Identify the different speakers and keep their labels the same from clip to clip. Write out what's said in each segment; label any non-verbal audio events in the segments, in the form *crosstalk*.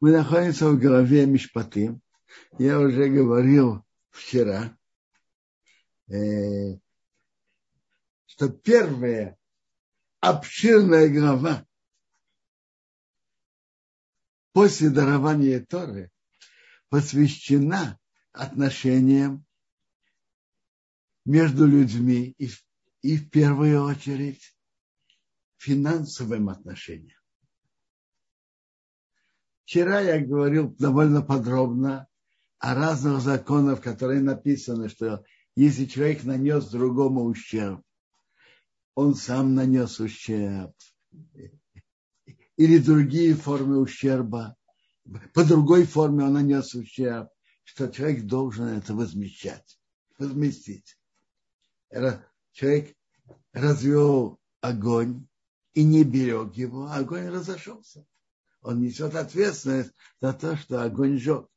Speaker 1: Мы находимся в главе Мишпаты. Я уже говорил вчера, э, что первая обширная глава после дарования Торы посвящена отношениям между людьми и, и в первую очередь финансовым отношениям. Вчера я говорил довольно подробно о разных законах, которые написаны, что если человек нанес другому ущерб, он сам нанес ущерб, или другие формы ущерба, по другой форме он нанес ущерб, что человек должен это возмещать, возместить. Человек развел огонь и не берег его, а огонь разошелся он несет ответственность за то, что огонь жег.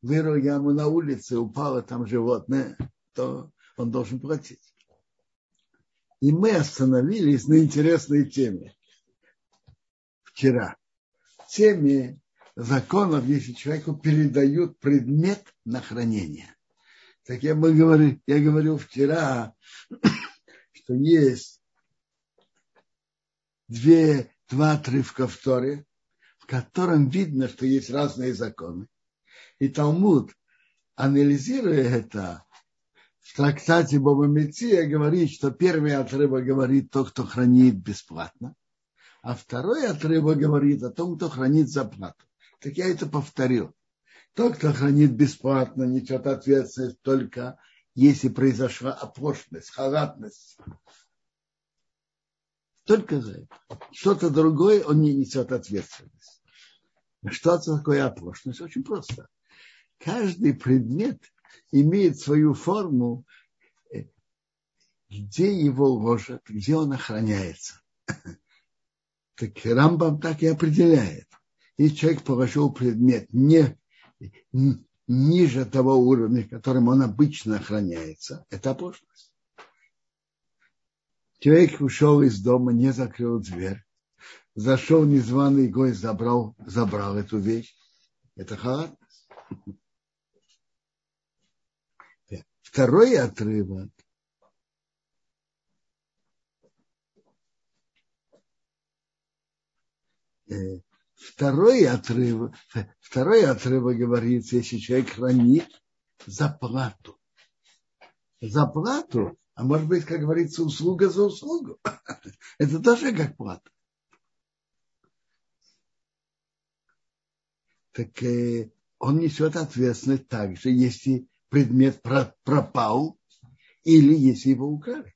Speaker 1: Вырыл яму на улице, упало там животное, то он должен платить. И мы остановились на интересной теме вчера. Теме законов, если человеку передают предмет на хранение. Так я, мы говорили, я говорил вчера, *coughs* что есть две, два отрывка в Торе, котором видно, что есть разные законы. И Талмуд, анализируя это, в трактате Боба Меция говорит, что первый отрывок говорит то, кто хранит бесплатно, а второй отрывок говорит о том, кто хранит за плату. Так я это повторил. Тот, кто хранит бесплатно, несет ответственность только если произошла оплошность, халатность. Только за это. Что-то другое он не несет ответственность. Что такое оплошность? Очень просто. Каждый предмет имеет свою форму, э, где его ложат, где он охраняется. *laughs* Так Рамбам так и определяет. Если человек положил предмет не, ниже того уровня, которым он обычно охраняется, это оплошность. Человек ушел из дома, не закрыл дверь, зашел незваный гость, забрал, забрал эту вещь. Это халатность. *laughs* Второй отрывок. Э, второй отрывок, второй отрывок говорится, если человек хранит заплату. Заплату, а может быть, как говорится, услуга за услугу. *laughs* Это тоже как плата. Так э, он несет ответственность также, если предмет пропал или если его украли.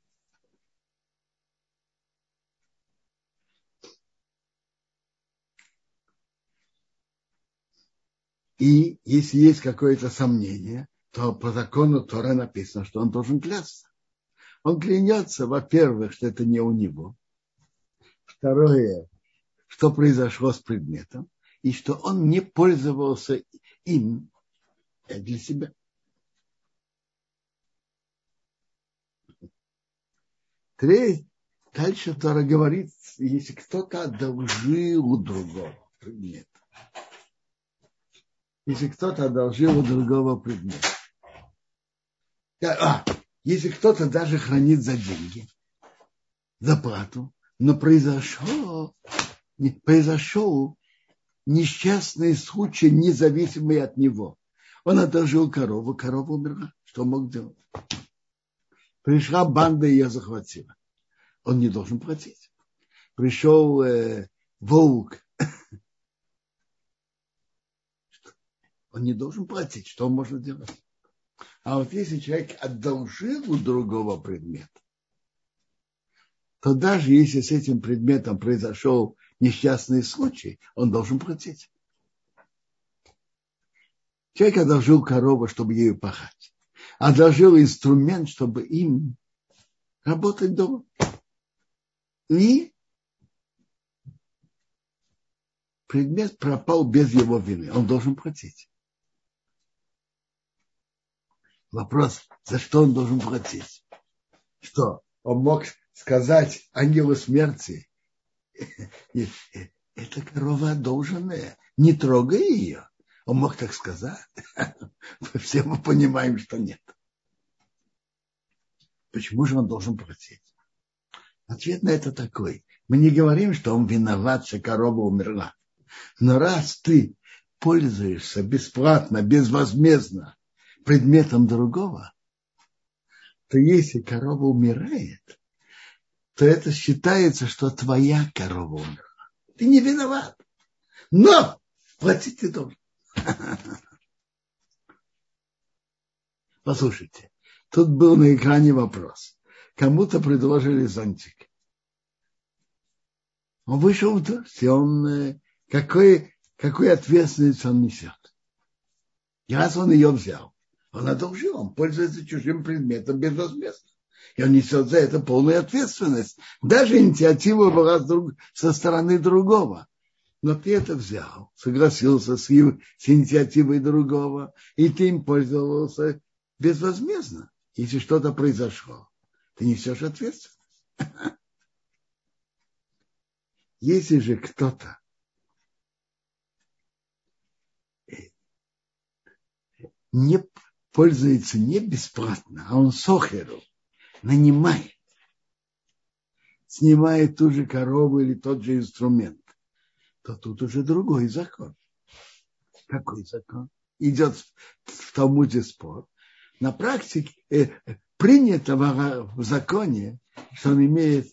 Speaker 1: И если есть какое-то сомнение, то по закону Тора написано, что он должен клясться. Он клянется, во-первых, что это не у него. Второе, что произошло с предметом и что он не пользовался им для себя. Треть, дальше Тора говорит, если кто-то одолжил у другого предмет. Если кто-то одолжил у другого предмет. А, если кто-то даже хранит за деньги, за плату, но произошел, произошел несчастный случай, независимый от него. Он одолжил корову, корова умерла. Что мог делать? Пришла банда и ее захватила. Он не должен платить. Пришел э, волк. Он не должен платить. Что может делать? А вот если человек одолжил у другого предмета, то даже если с этим предметом произошел несчастный случай, он должен платить. Человек одолжил корову, чтобы ею пахать. Одолжил инструмент, чтобы им работать дома. И предмет пропал без его вины. Он должен платить. Вопрос, за что он должен платить? Что? Он мог сказать ангелу смерти, *laughs* это корова одолженная, не трогай ее. Он мог так сказать. *laughs* Все мы понимаем, что нет. Почему же он должен платить? Ответ на это такой. Мы не говорим, что он виноват, что корова умерла. Но раз ты пользуешься бесплатно, безвозмездно предметом другого, то если корова умирает, то это считается, что твоя корова умерла. Ты не виноват. Но платить ты должен. Послушайте, тут был на экране вопрос. Кому-то предложили зонтик. Он вышел в дождь, и он э, какой, какую ответственность он несет. И раз он ее взял, он одолжил, он пользуется чужим предметом безвозмездно. И он несет за это полную ответственность. Даже инициатива была со стороны другого. Но ты это взял, согласился с, его, с инициативой другого, и ты им пользовался безвозмездно. Если что-то произошло, ты несешь ответственность. *laughs* Если же кто-то не пользуется не бесплатно, а он сохеру нанимает, снимает ту же корову или тот же инструмент, то тут уже другой закон. Какой закон? Идет в Талмуде спор. На практике э, принято в, в законе, что он имеет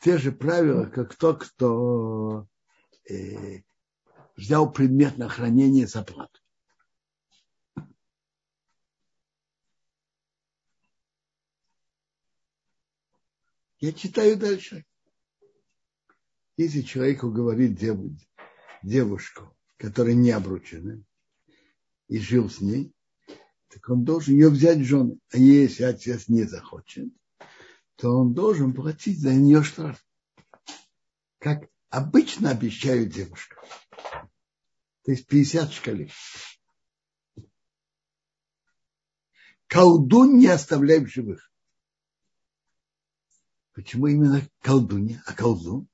Speaker 1: те же правила, как тот, кто э, взял предмет на хранение за плату. Я читаю дальше. Если человеку говорит девушку, которая не обручена, и жил с ней, так он должен ее взять в жены. А если отец не захочет, то он должен платить за нее штраф. Как обычно обещают девушкам. То есть 50 шкалей. Колдун не оставляй живых. Почему именно колдунья, а колдун?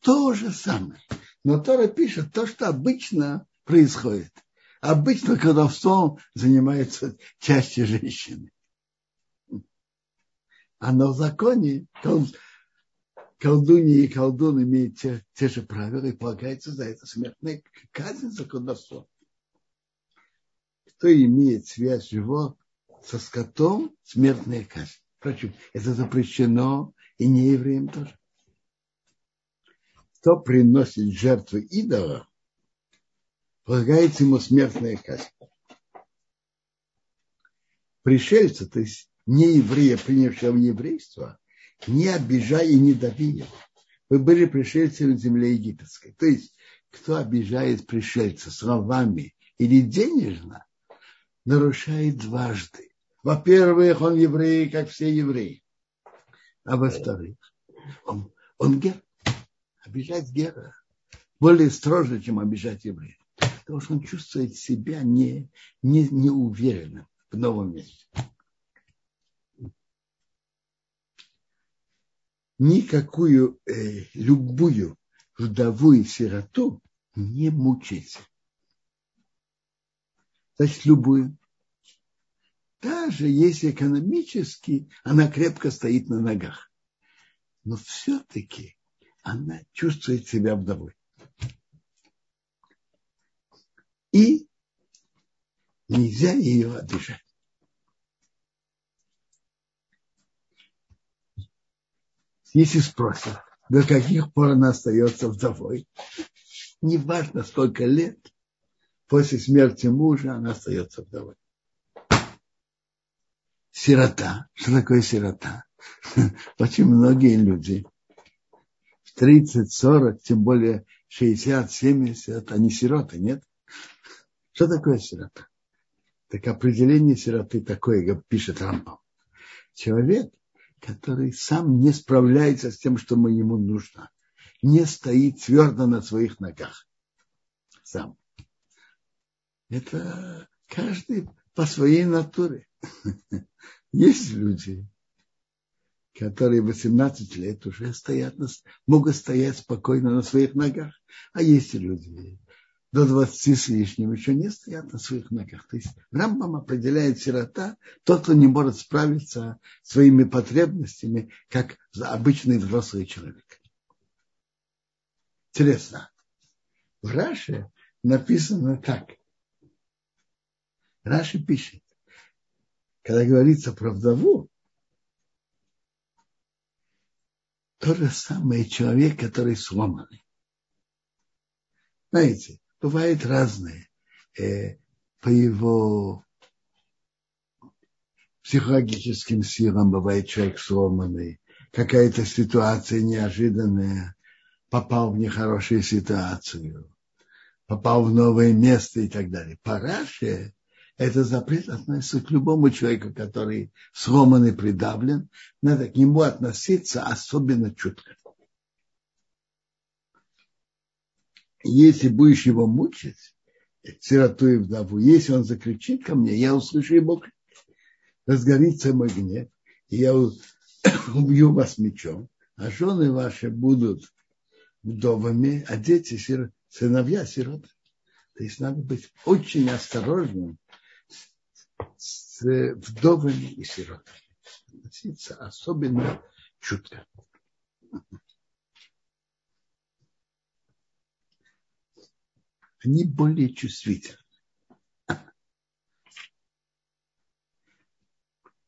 Speaker 1: То же самое. Но Тора пишет то, что обычно происходит. Обычно колдовством занимаются чаще женщины. А на законе колдунья и колдун имеют те, те же правила и полагается за это смертная казнь за колдовство. Кто имеет связь его со скотом, смертная казнь. Впрочем, это запрещено и не евреям тоже. Кто приносит жертву идола, полагается ему смертная казнь. Пришельца, то есть не еврея, принявшего еврейство, не обижай и не дави его. Вы были пришельцами в земле египетской. То есть, кто обижает пришельца словами или денежно, нарушает дважды. Во-первых, он еврей, как все евреи. А во-вторых, он, он гер. Обижать гера более строже, чем обижать еврея. Потому что он чувствует себя не, не, неуверенным в новом месте. Никакую, э, любую вдову и сироту не мучайте. Значит, любую даже если экономически она крепко стоит на ногах. Но все-таки она чувствует себя вдовой. И нельзя ее обижать. Если спросят, до каких пор она остается вдовой, неважно сколько лет, после смерти мужа она остается вдовой сирота. Что такое сирота? *laughs* Очень многие люди в 30, 40, тем более 60, 70, они сироты, нет? Что такое сирота? Так определение сироты такое, пишет Рампам. Человек, который сам не справляется с тем, что ему нужно, не стоит твердо на своих ногах. Сам. Это каждый по своей натуре. *laughs* Есть люди, которые 18 лет уже стоят, могут стоять спокойно на своих ногах. А есть люди до 20 с лишним еще не стоят на своих ногах. То есть Рамбам определяет сирота тот, кто не может справиться своими потребностями, как обычный взрослый человек. Интересно. В Раше написано так. Раши пишет, когда говорится про вдову, то же самое человек, который сломанный. Знаете, бывает разное. Э, по его психологическим силам бывает человек сломанный, какая-то ситуация неожиданная, попал в нехорошую ситуацию, попал в новое место и так далее. По Раше этот запрет относится к любому человеку, который сломан и придавлен. Надо к нему относиться особенно чутко. Если будешь его мучить, сироту и вдову, если он закричит ко мне, я услышу его крик. Разгорится мой гнев, и я *coughs* убью вас мечом, а жены ваши будут вдовами, а дети сыновья сироты. То есть надо быть очень осторожным с вдовами и сиротами. Относиться особенно чутко. Они более чувствительны.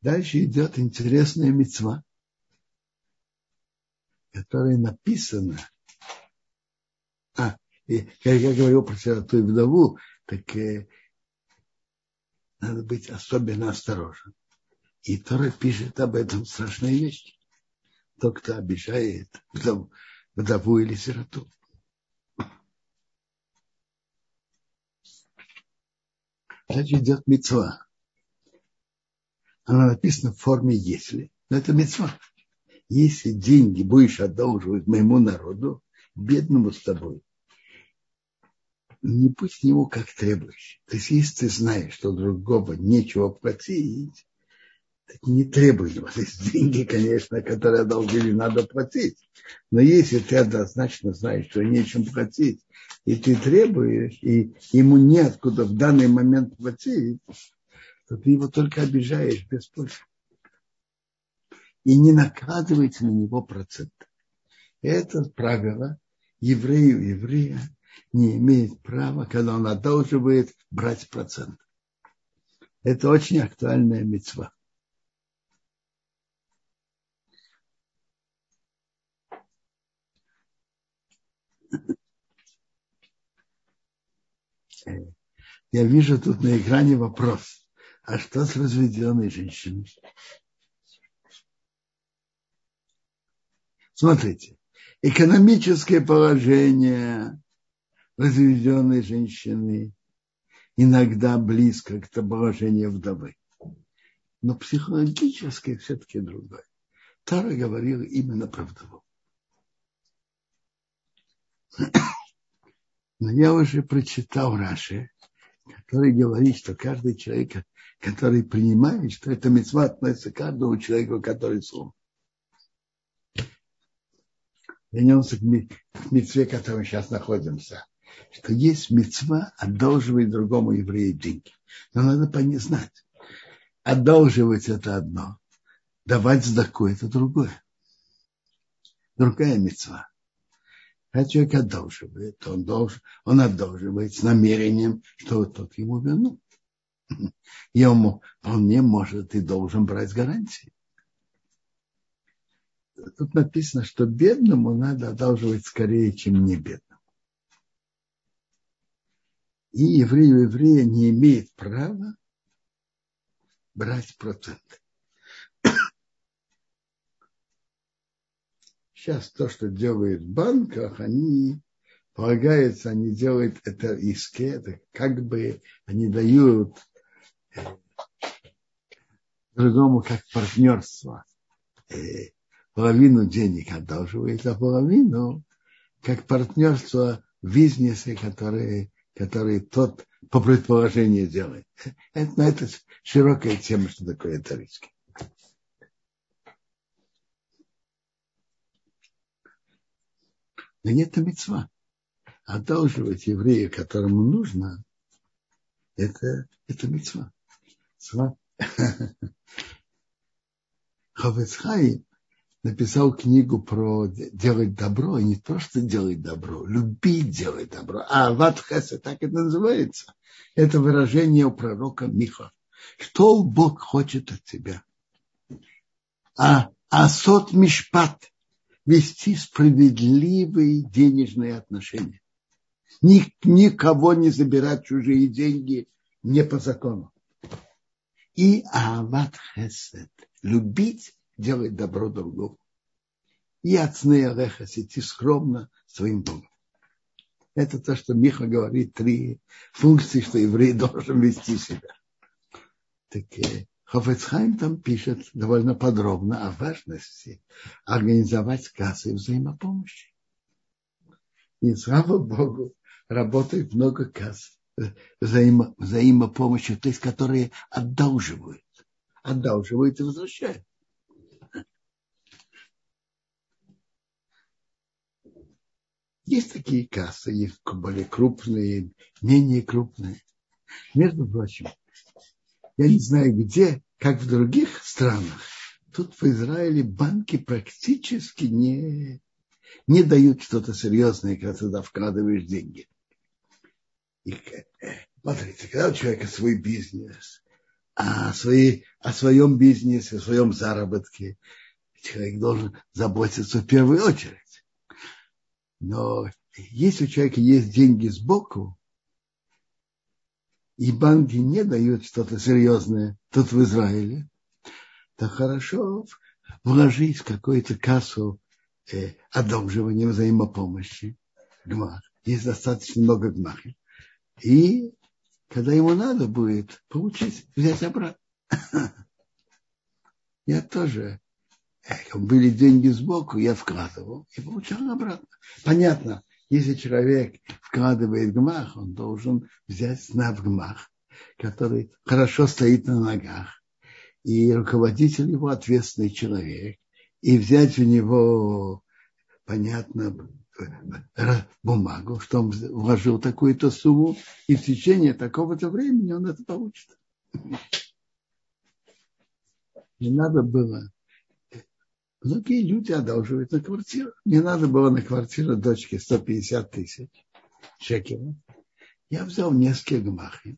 Speaker 1: Дальше идет интересная мецва, которая написана. А, и, я говорил про сироту и вдову, так э, надо быть особенно осторожен. И Тора пишет об этом страшные вещи. Тот, кто обижает вдову, вдову или сироту. Значит, идет мецва. Она написана в форме «если». Но это мецва. Если деньги будешь одолживать моему народу, бедному с тобой, не к нему как требующий. То есть, если ты знаешь, что другого нечего платить, так не требуй его. То есть деньги, конечно, которые одолжили, надо платить. Но если ты однозначно знаешь, что нечем платить, и ты требуешь, и ему неоткуда в данный момент платить, то ты его только обижаешь без пользы. И не накладывайте на него процент. Это правило еврею еврея не имеет права, когда он одолживает, брать процент. Это очень актуальная мецва. Я вижу тут на экране вопрос. А что с разведенной женщиной? Смотрите, экономическое положение разведенной женщины иногда близко к положению вдовы. Но психологически все-таки другое. Тара говорила именно про вдову. *coughs* Но я уже прочитал Раши, который говорит, что каждый человек, который принимает, что это мецва относится к каждому человеку, который сломан. Вернемся к мецве, в котором сейчас находимся что есть мецва одолживать другому еврею деньги. Но надо знать. Одолживать это одно, давать сдаку это другое. Другая мецва. Когда человек одолживает, он, должен, он одолживает с намерением, что тот ему вернул. *laughs* Он вполне может и должен брать гарантии. Тут написано, что бедному надо одалживать скорее, чем не бедному и еврей у еврея не имеет права брать процент. *coughs* Сейчас то, что делают в банках, они полагается, они делают это иске, это как бы они дают э, другому как партнерство. Э, половину денег одалживает, а половину как партнерство в бизнесе, которые которые тот по предположению делает. Это, но это широкая тема, что такое это. Но нет это мецва. Одалживать еврею, которому нужно, это, это мецва. *laughs* Хавецхай написал книгу про делать добро, и не просто делать добро, любить делать добро. А ватхеса, так это называется. Это выражение у пророка Миха. Что Бог хочет от тебя? А асот мишпат вести справедливые денежные отношения. Ник, никого не забирать чужие деньги не по закону. И ават хесед. Любить, делать добро другому. И отсны алехас, идти скромно своим Богом. Это то, что Миха говорит, три функции, что еврей должен вести себя. Так э, Хофецхайм там пишет довольно подробно о важности организовать кассы взаимопомощи. И слава Богу, работает много касс э, взаимо, взаимопомощи, то есть которые одалживают, одалживают и возвращают. Есть такие кассы, есть более крупные, менее крупные. Между прочим, я не знаю где, как в других странах, тут в Израиле банки практически не, не дают что-то серьезное, когда туда вкладываешь деньги. И, э, смотрите, когда у человека свой бизнес, а свои, о своем бизнесе, о своем заработке человек должен заботиться в первую очередь. Но если у человека есть деньги сбоку, и банки не дают что-то серьезное тут в Израиле, то хорошо вложить в какую-то кассу э, одолживания взаимопомощи, гмах. Есть достаточно много гмахов. И когда ему надо будет получить, взять обратно. *laughs* Я тоже были деньги сбоку, я вкладывал и получал обратно. Понятно, если человек вкладывает гмах, он должен взять на гмах, который хорошо стоит на ногах, и руководитель его ответственный человек, и взять у него, понятно, бумагу, что он вложил такую-то сумму, и в течение такого-то времени он это получит. Не надо было Многие люди одалживают на квартиру. Не надо было на квартиру дочке 150 тысяч шекелей. Я взял несколько гмахи.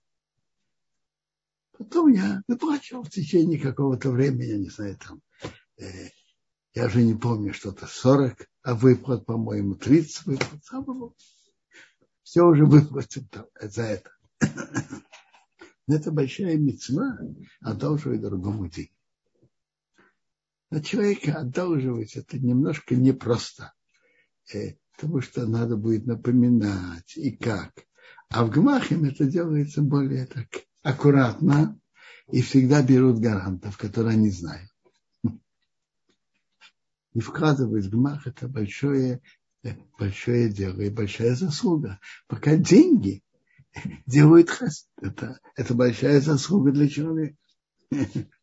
Speaker 1: Потом я выплачивал в течение какого-то времени, я не знаю, там, э, я уже не помню, что-то 40, а выплат, по-моему, 30 выплат. Все уже выплатил за это. *coughs* Но это большая мецва, одалживать другому деньги. Но человека одалживать это немножко непросто, э, потому что надо будет напоминать и как. А в Гмахе это делается более так аккуратно и всегда берут гарантов, которые они знают. И вкладывать в Гмах это большое, э, большое дело и большая заслуга. Пока деньги *laughs* делают хаст, это, это большая заслуга для человека. *laughs*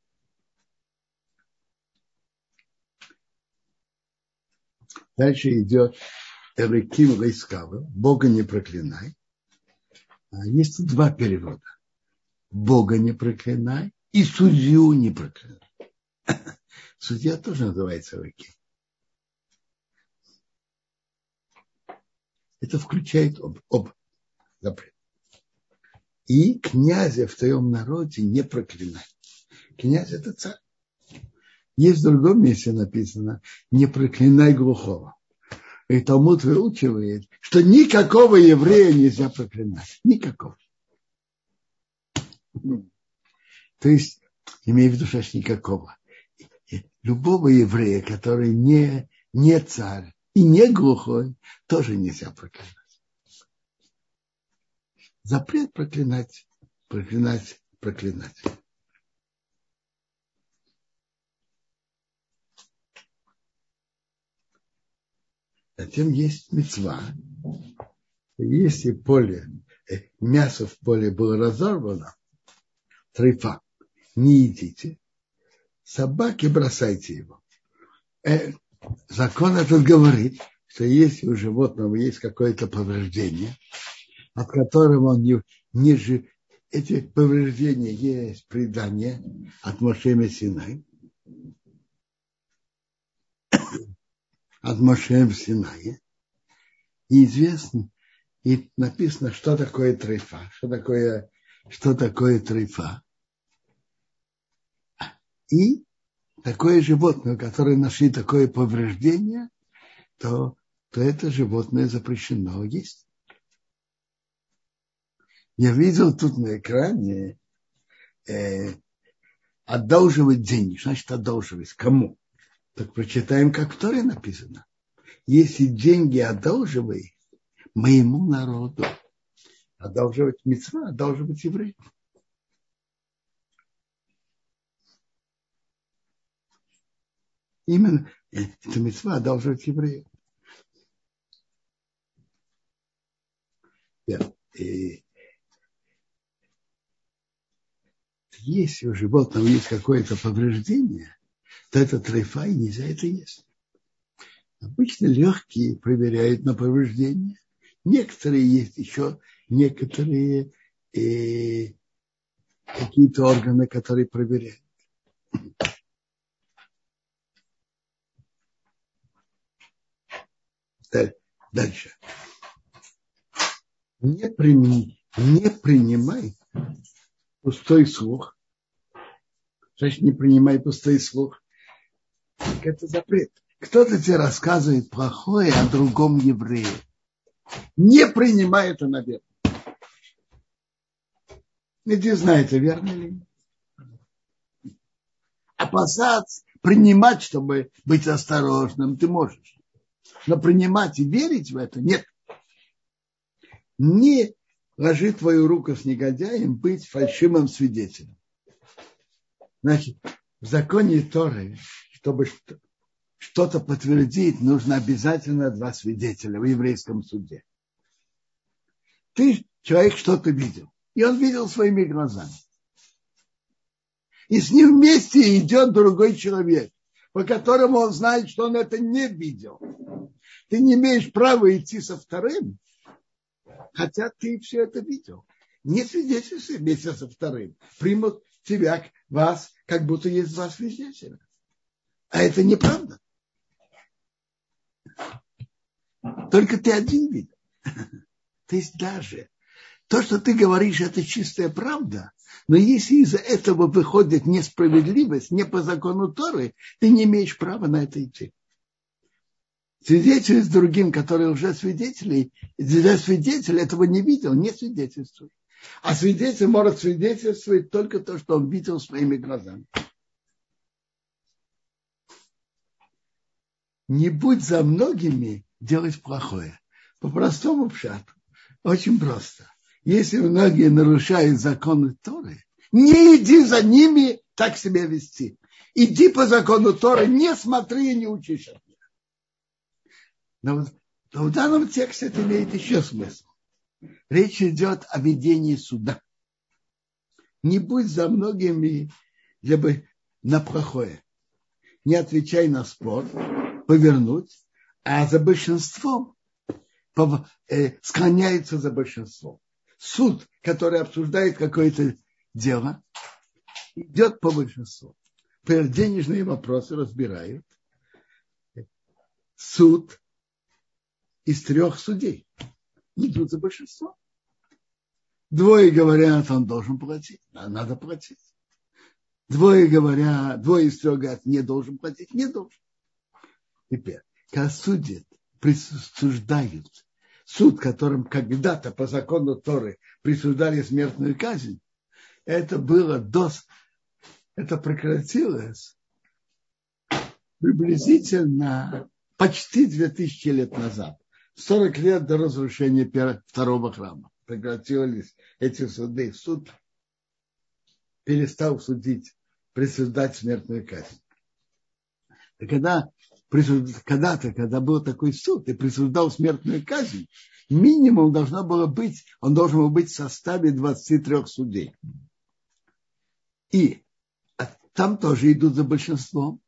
Speaker 1: Дальше идет Эреким Рейскава, Бога не проклинай. А есть два перевода. Бога не проклинай и судью не проклинай. *laughs* Судья тоже называется Эреким. Это включает об, об запрет. И князя в твоем народе не проклинай. Князь это царь. Есть в другом месте написано, не проклинай глухого. И Талмуд выучивает, что никакого еврея нельзя проклинать. Никакого. То есть, имею в виду, что никакого. Любого еврея, который не, не царь и не глухой, тоже нельзя проклинать. Запрет проклинать, проклинать, проклинать. Затем есть мецва. Если поле, э, мясо в поле было разорвано, трейфа, не едите, собаки бросайте его. Э, закон этот говорит, что если у животного есть какое-то повреждение, от которого он не, не жив, эти повреждения есть предание от Мошема Синай, от Мошем Синае, и известно, и написано, что такое трейфа, что такое, что такое трейфа. И такое животное, которое нашли такое повреждение, то, то это животное запрещено есть. Я видел тут на экране э, одолживать деньги. Значит, одолживать. Кому? Так прочитаем, как в Торе написано. Если деньги одолживай моему народу, одолживать мецва, одолживать евреев. Именно это мецва одолживать евреев. И если у животного есть какое-то повреждение, то это трейфа, и нельзя это есть. Обычно легкие проверяют на повреждение. Некоторые есть еще некоторые э, какие-то органы, которые проверяют. Дальше. Не, прими, не принимай пустой слух. Значит, не принимай пустой слух. Это запрет. Кто-то тебе рассказывает плохое о другом еврее. Не принимай это на веру. Иди знаете, верно ли? Опасаться, принимать, чтобы быть осторожным, ты можешь. Но принимать и верить в это нет. Не ложи твою руку с негодяем быть фальшивым свидетелем. Значит, в законе Торы, чтобы что-то подтвердить, нужно обязательно два свидетеля в еврейском суде. Ты, человек, что-то видел, и он видел своими глазами. И с ним вместе идет другой человек, по которому он знает, что он это не видел. Ты не имеешь права идти со вторым, хотя ты все это видел. Не свидетельствуй вместе со вторым. Примут тебя, вас, как будто есть два свидетеля. А это неправда. Только ты один видел. То есть даже то, что ты говоришь, это чистая правда, но если из-за этого выходит несправедливость, не по закону Торы, ты не имеешь права на это идти. Свидетель с другим, который уже свидетелей, для свидетеля этого не видел, не свидетельствует. А свидетель может свидетельствовать только то, что он видел своими глазами. Не будь за многими делать плохое. По простому пшату. Очень просто. Если многие нарушают законы Торы, не иди за ними так себя вести. Иди по закону Торы, не смотри и не учись от них. Но, но в данном тексте это имеет еще смысл. Речь идет о ведении суда. Не будь за многими, чтобы на плохое. Не отвечай на спор, повернуть, а за большинством э, склоняется за большинством. Суд, который обсуждает какое-то дело, идет по большинству. Например, денежные вопросы разбирают. Суд из трех судей идут за большинство. Двое говорят, он должен платить, надо платить. Двое говорят, двое из трех говорят, не должен платить, не должен. Теперь, когда судят, присуждают суд, которым когда-то по закону Торы присуждали смертную казнь, это было до... Это прекратилось приблизительно почти 2000 лет назад. 40 лет до разрушения второго храма. Прекратились эти суды. Суд перестал судить, присуждать смертную казнь. И когда когда-то, когда был такой суд и присуждал смертную казнь, минимум должно было быть, он должен был быть в составе 23 судей. И там тоже идут за большинством.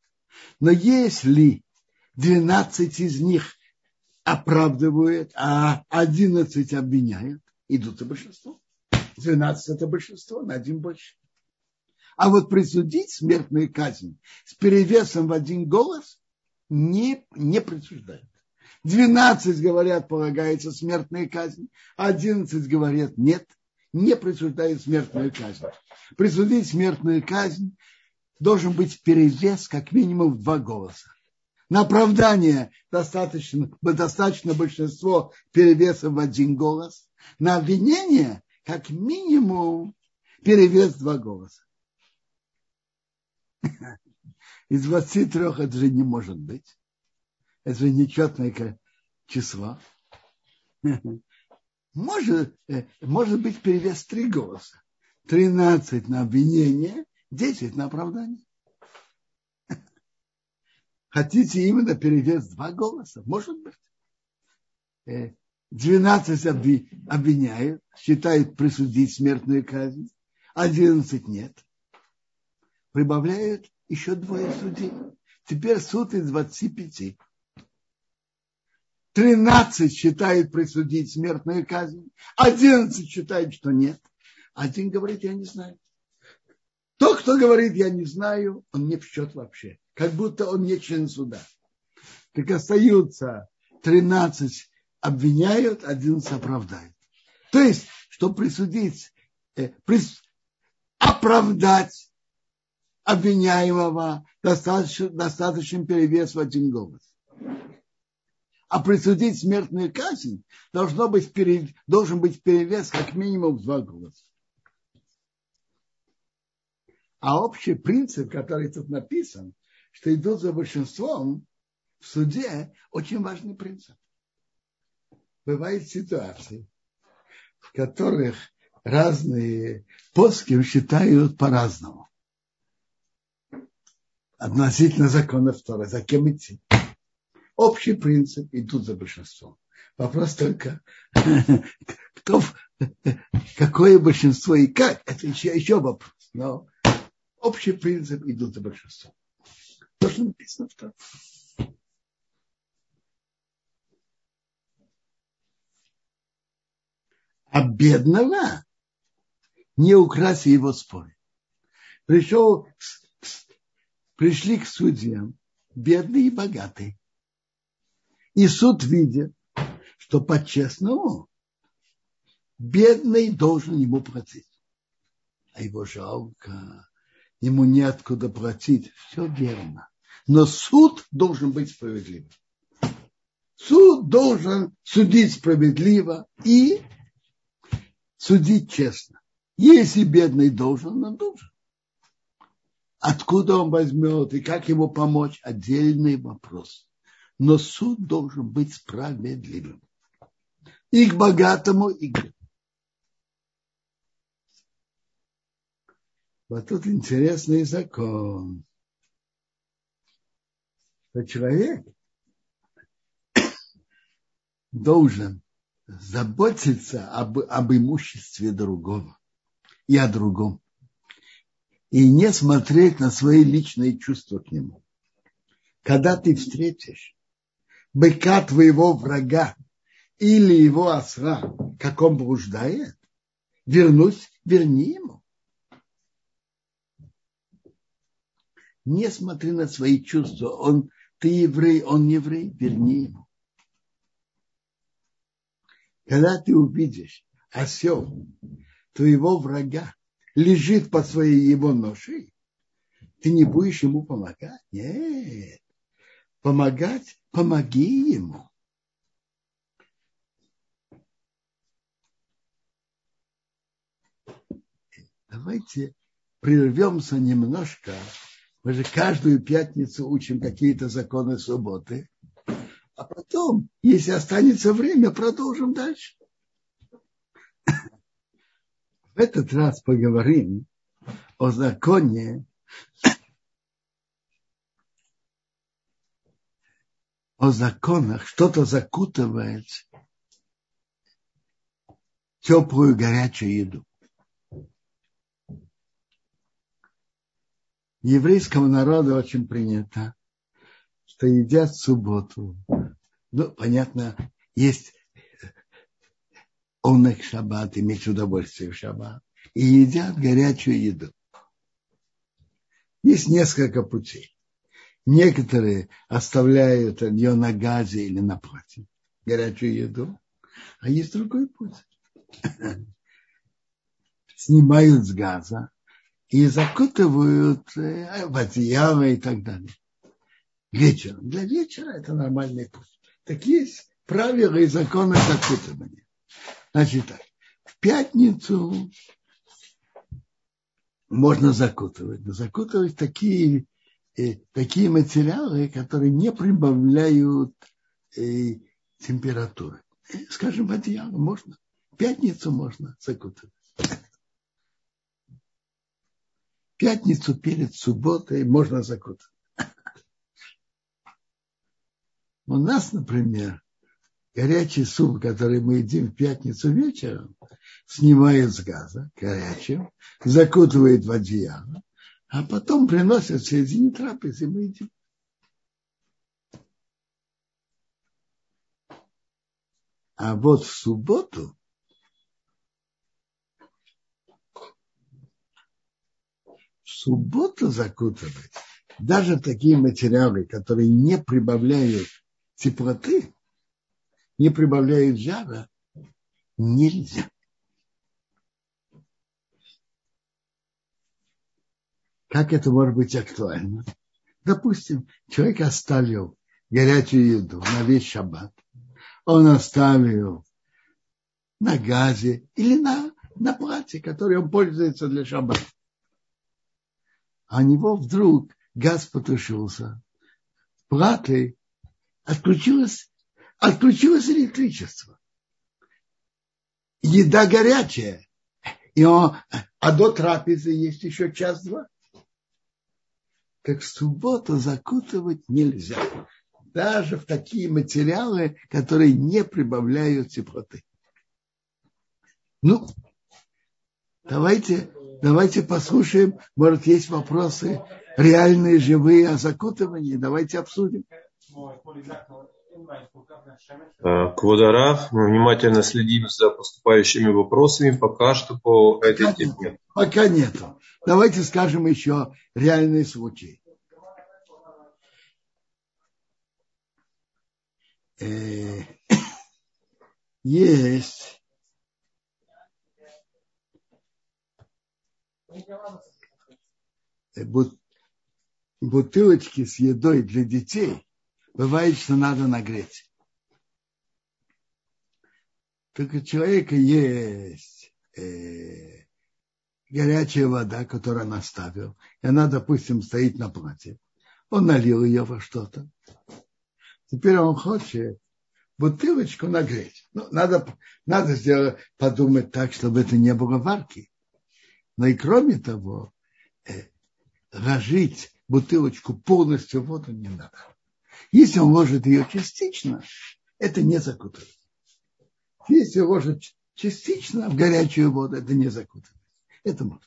Speaker 1: Но если 12 из них оправдывают, а 11 обвиняют, идут за большинство. 12 это большинство, на один больше. А вот присудить смертную казнь с перевесом в один голос не, не присуждают. 12 говорят, полагается смертная казнь, 11 говорят, нет, не присуждают смертную казнь. Присудить смертную казнь должен быть перевес как минимум в два голоса. На оправдание достаточно, достаточно большинство перевесов в один голос. На обвинение как минимум перевес в два голоса. Из 23 это же не может быть. Это же нечетное число. *laughs* Может, э, может быть перевес три голоса. 13 на обвинение, 10 на оправдание. *laughs* Хотите именно перевес два голоса? Может быть. 12 э, обвиняют, считают присудить смертную казнь, 11 нет. Прибавляют еще двое судей. Теперь суд из 25. 13 считают присудить смертную казнь, 11 считают, что нет. Один говорит, я не знаю. Тот, кто говорит, я не знаю, он не в счет вообще. Как будто он не член суда. Так остаются 13 обвиняют, 11 оправдают. То есть, чтобы присудить, э, прис, оправдать обвиняемого достаточно, достаточным перевес в один голос. А присудить смертную казнь должно быть, должен быть перевес как минимум в два голоса. А общий принцип, который тут написан, что идут за большинством в суде, очень важный принцип. Бывают ситуации, в которых разные поски считают по-разному. Относительно закона второго, за кем идти. Общий принцип идут за большинством. Вопрос только, *laughs* кто, *laughs* какое большинство и как, это еще, еще вопрос. Но общий принцип идут за большинством. То, что написано в том. А бедного не украси его споры. Пришел, пришли к судьям бедные и богатые. И суд видит, что по-честному бедный должен ему платить. А его жалко, ему неоткуда платить. Все верно. Но суд должен быть справедливым. Суд должен судить справедливо и судить честно. Если бедный должен, он должен. Откуда он возьмет и как ему помочь – отдельный вопрос. Но суд должен быть справедливым. И к богатому, и к Вот тут интересный закон, что человек *coughs* должен заботиться об, об имуществе другого и о другом. И не смотреть на свои личные чувства к нему. Когда ты встретишь быка твоего врага или его осла, как он блуждает, вернуть, верни ему. Не смотри на свои чувства. Он, ты еврей, он еврей, верни ему. Когда ты увидишь осел твоего врага лежит под своей его ношей, ты не будешь ему помогать? Нет. Помогать, помоги ему. Давайте прервемся немножко. Мы же каждую пятницу учим какие-то законы субботы. А потом, если останется время, продолжим дальше. В этот раз поговорим о законе о законах, что-то закутывает теплую горячую еду. Еврейскому народу очень принято, что едят в субботу Ну, понятно, есть онек шаббат, иметь удовольствие в шаббат, и едят горячую еду. Есть несколько путей. Некоторые оставляют ее на газе или на платье, горячую еду, а есть другой путь. *laughs* Снимают с газа и закутывают э, в одеяло и так далее. Вечером. Для вечера это нормальный путь. Так есть правила и законы закутывания. Значит так, в пятницу можно закутывать. Но закутывать такие, э, такие материалы, которые не прибавляют э, температуры. Э, скажем, одеяло можно. В пятницу можно закутывать. В пятницу перед субботой можно закутывать. *laughs* У нас, например, горячий суп, который мы едим в пятницу вечером, снимает с газа горячим, закутывает в одеяло, а потом приносят в середине трапезы, и мы едим. А вот в субботу в субботу закутывать даже такие материалы, которые не прибавляют теплоты, не прибавляет жара, нельзя. Как это может быть актуально? Допустим, человек оставил горячую еду на весь шаббат. Он оставил на газе или на, на платье, которое он пользуется для шаббата. А у него вдруг газ потушился. Платы отключилось отключилось электричество. Еда горячая. И он, а до трапезы есть еще час-два. Так в субботу закутывать нельзя. Даже в такие материалы, которые не прибавляют теплоты. Ну, давайте, давайте послушаем. Может, есть вопросы реальные, живые о закутывании. Давайте обсудим.
Speaker 2: Э, Квадарав, мы внимательно следим за поступающими вопросами. Пока что по этой теме.
Speaker 1: Пока нет. Давайте скажем еще реальный случай. Э, *coughs* есть бутылочки с едой для детей, бывает, что надо нагреть. Только у человека есть э, горячая вода, которую он оставил, и она, допустим, стоит на платье. Он налил ее во что-то. Теперь он хочет бутылочку нагреть. Ну, надо, надо сделать, подумать так, чтобы это не было варки. Но и кроме того, э, ложить бутылочку полностью воду не надо. Если он ложит ее частично, это не закутывает. Если ложит частично в горячую воду, это не закутывает. Это можно.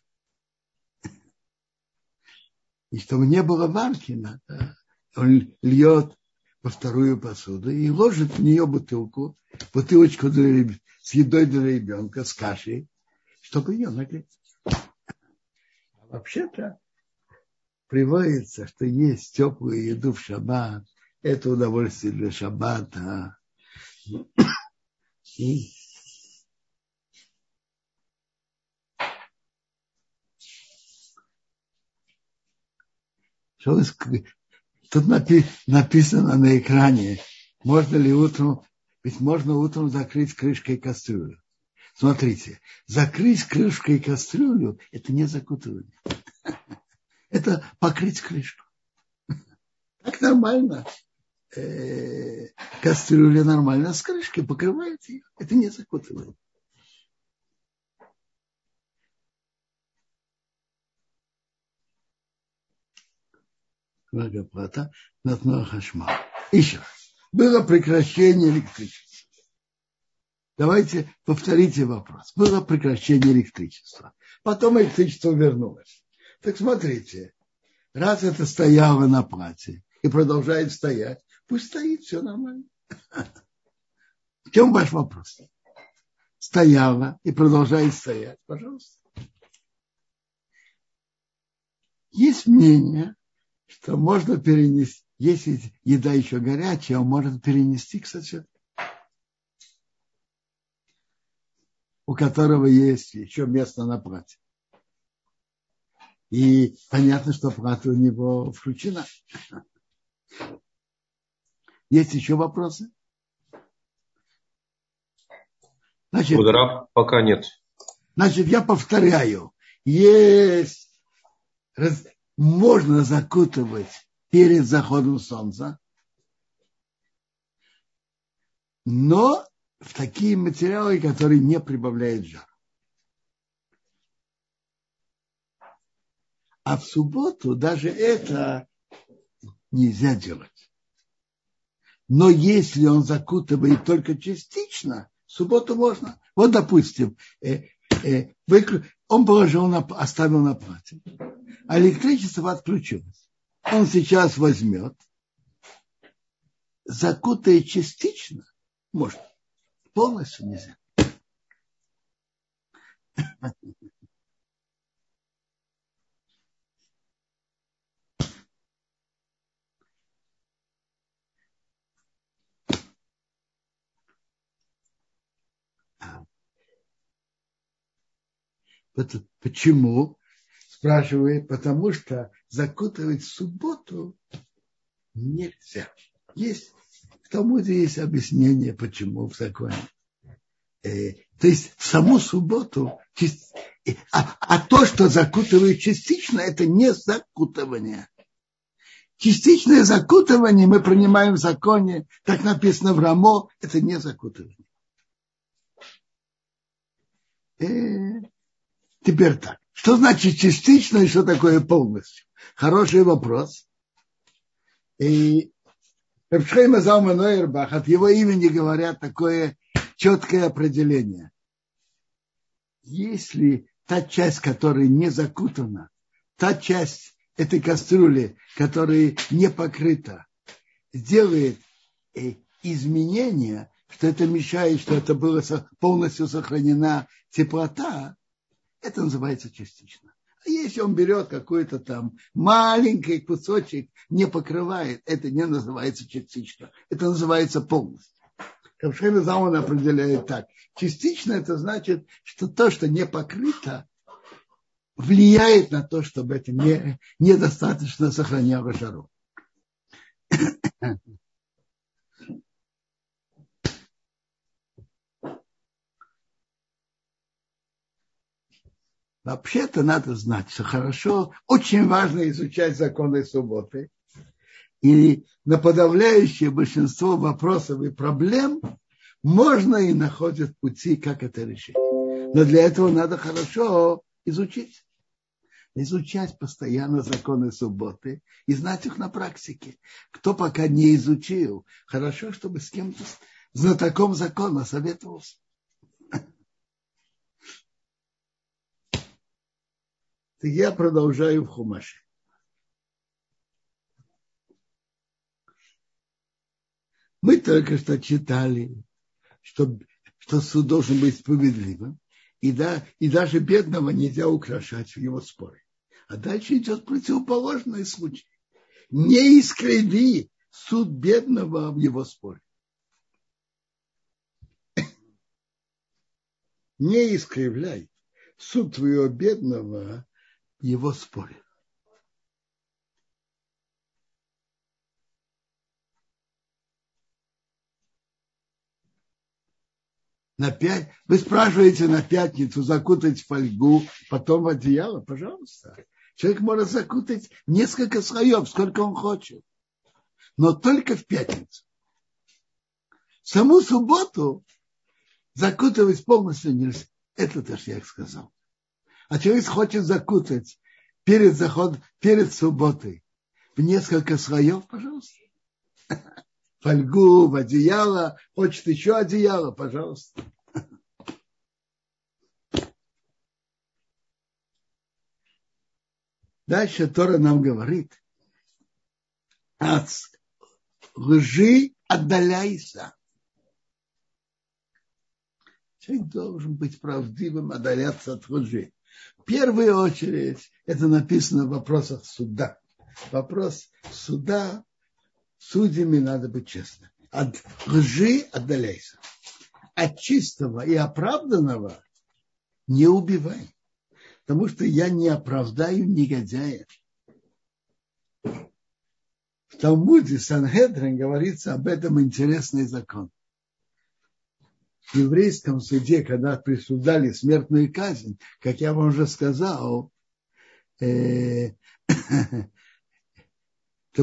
Speaker 1: И чтобы не было варки, надо, он льет во вторую посуду и ложит в нее бутылку, бутылочку для, с едой для ребенка, с кашей, чтобы ее нагреть. А вообще-то приводится, что есть теплую еду в шаббат, это удовольствие для шаббата. И Тут написано на экране, можно ли утром, ведь можно утром закрыть крышкой кастрюлю. Смотрите, закрыть крышкой кастрюлю – это не закутывание. *laughs* Это покрыть крышку. *laughs* Так нормально э, кастрюля нормально с крышкой, покрывает ее. Это не закутывает. Благоплата на хашма. Еще. Было прекращение электричества. Давайте повторите вопрос. Было прекращение электричества. Потом электричество вернулось. Так смотрите, раз это стояло на платье и продолжает стоять, Пусть стоит, все нормально. *laughs* В чем ваш вопрос? Стояла и продолжает стоять. Пожалуйста. Есть мнение, что можно перенести, если еда еще горячая, он может перенести к соседу, у которого есть еще место на платье. И понятно, что плата у него включена. Есть еще вопросы?
Speaker 2: Значит, Удара пока нет.
Speaker 1: Значит, я повторяю. Есть раз, можно закутывать перед заходом солнца, но в такие материалы, которые не прибавляют жар. А в субботу даже это нельзя делать. Но если он закутывает только частично, в субботу можно. Вот, допустим, э, э, выкру... он положил на, оставил на платье, а электричество отключилось. Он сейчас возьмет, закутает частично, может, полностью нельзя. Почему? Спрашивает, потому что закутывать в субботу нельзя. Есть, в Талмуде есть объяснение, почему в законе. Э, то есть в саму субботу, а, а то, что закутывают частично, это не закутывание. Частичное закутывание мы принимаем в законе, так написано в Рамо, это не закутывание. Э, Теперь так. Что значит частично и что такое полностью? Хороший вопрос. И Рабшхейма Залма Нойербах от его имени говорят такое четкое определение. Если та часть, которая не закутана, та часть этой кастрюли, которая не покрыта, сделает э, изменения, что это мешает, что это было полностью сохранена теплота, это называется частично. А если он берет какой-то там маленький кусочек, не покрывает, это не называется частично. Это называется полностью. Кавшева Заун определяет так. Частично это значит, что то, что не покрыто, влияет на то, чтобы это не, недостаточно сохраняло жару. Вообще-то надо знать, что хорошо, очень важно изучать законы субботы. И на подавляющее большинство вопросов и проблем можно и находят пути, как это решить. Но для этого надо хорошо изучить. Изучать постоянно законы субботы и знать их на практике. Кто пока не изучил, хорошо, чтобы с кем-то знатоком закона советовался. Я продолжаю в Хумаше. Мы только что читали, что, что суд должен быть справедливым, и, да, и даже бедного нельзя украшать в его споре. А дальше идет противоположный случай. Не искриви суд бедного в его споре. Не искривляй суд твоего бедного его споре. На пять, вы спрашиваете на пятницу закутать в фольгу, потом в одеяло, пожалуйста. Человек может закутать несколько слоев, сколько он хочет. Но только в пятницу. Саму субботу закутывать полностью нельзя. Это тоже я сказал а человек хочет закутать перед заходом, перед субботой в несколько слоев, пожалуйста. *laughs* Фольгу, в одеяло, хочет еще одеяло, пожалуйста. *laughs* Дальше Тора нам говорит от лжи отдаляйся. Человек должен быть правдивым, отдаляться от лжи. Первую очередь это написано в вопросах суда. Вопрос суда, судьями надо быть честным. От лжи отдаляйся. От чистого и оправданного не убивай. Потому что я не оправдаю негодяя. В Талмуде Санхедрин говорится об этом интересный закон в еврейском суде, когда присуждали смертную казнь, как я вам уже сказал, э, *coughs* это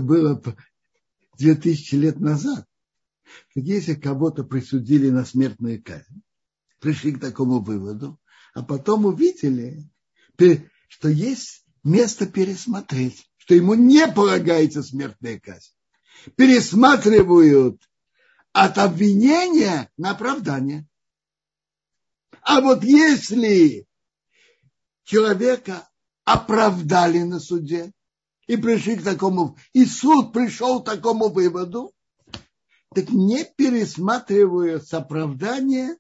Speaker 1: было 2000 лет назад. Так если кого-то присудили на смертную казнь, пришли к такому выводу, а потом увидели, что есть место пересмотреть, что ему не полагается смертная казнь. Пересматривают от обвинения на оправдание. А вот если человека оправдали на суде и пришли к такому, и суд пришел к такому выводу, так не пересматривают оправдание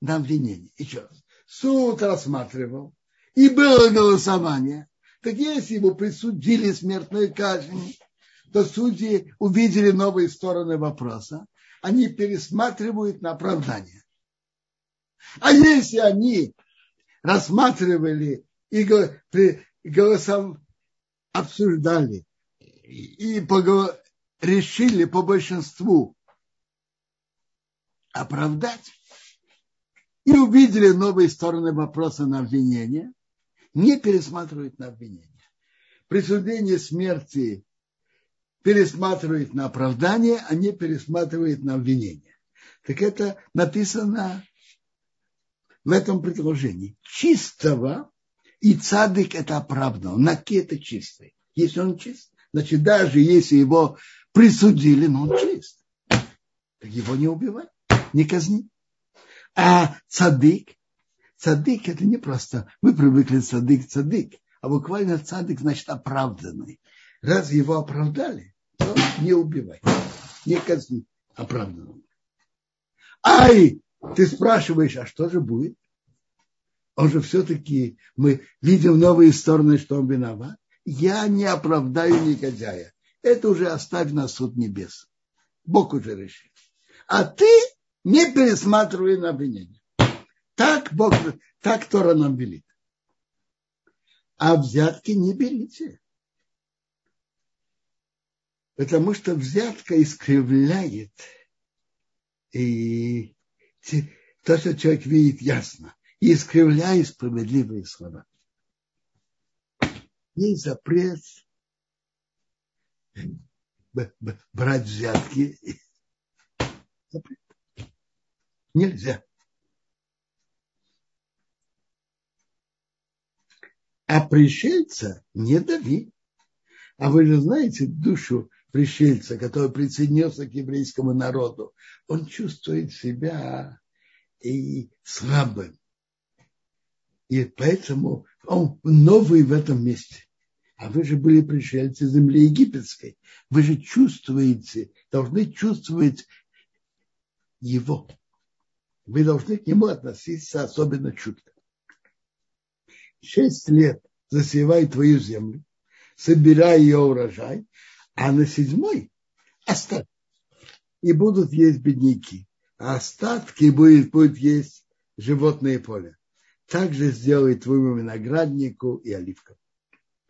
Speaker 1: на обвинение. Еще раз. Суд рассматривал, и было голосование. Так если ему присудили смертную казнь, то судьи увидели новые стороны вопроса они пересматривают на оправдание. А если они рассматривали и голосом обсуждали и решили по большинству оправдать и увидели новые стороны вопроса на обвинение, не пересматривают на обвинение. Присуждение смерти пересматривает на оправдание, а не пересматривает на обвинение. Так это написано в этом предложении. Чистого и цадык это оправдано. Наки это чистый. Если он чист, значит даже если его присудили, но он чист. Его не убивать, не казни. А цадык, цадык это не просто, мы привыкли цадык, цадык, а буквально цадык значит оправданный. Раз его оправдали, то не убивай, не казни оправданного. Ай, ты спрашиваешь, а что же будет? Он же все-таки, мы видим новые стороны, что он виноват. Я не оправдаю негодяя. Это уже оставь на суд небес. Бог уже решил. А ты не пересматривай на обвинение. Так Бог, так Тора нам велит. А взятки не берите. Потому что взятка искривляет и то, что человек видит ясно, и искривляет справедливые слова. Есть запрет брать взятки. Запрет. Нельзя. А пришельца не дави. А вы же знаете душу пришельца, который присоединился к еврейскому народу, он чувствует себя и слабым. И поэтому он новый в этом месте. А вы же были пришельцы земли египетской. Вы же чувствуете, должны чувствовать его. Вы должны к нему относиться особенно чутко. Шесть лет засевай твою землю, собирай ее урожай, а на седьмой остатки. И будут есть бедняки. А остатки будет, будет есть животные поля. Также сделай твоему винограднику и оливкам.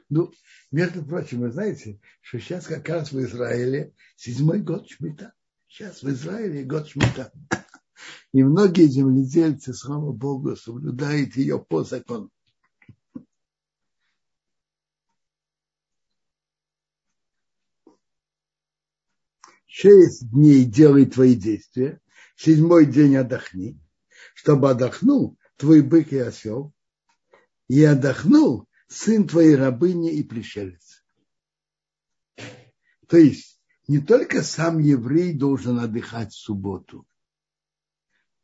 Speaker 1: Ну, между прочим, вы знаете, что сейчас как раз в Израиле седьмой год шмита. Сейчас в Израиле год шмита. И многие земледельцы, слава Богу, соблюдают ее по закону. Шесть дней делай твои действия, седьмой день отдохни, чтобы отдохнул твой бык и осел, и отдохнул сын твоей рабыни и пришелец. То есть не только сам еврей должен отдыхать в субботу,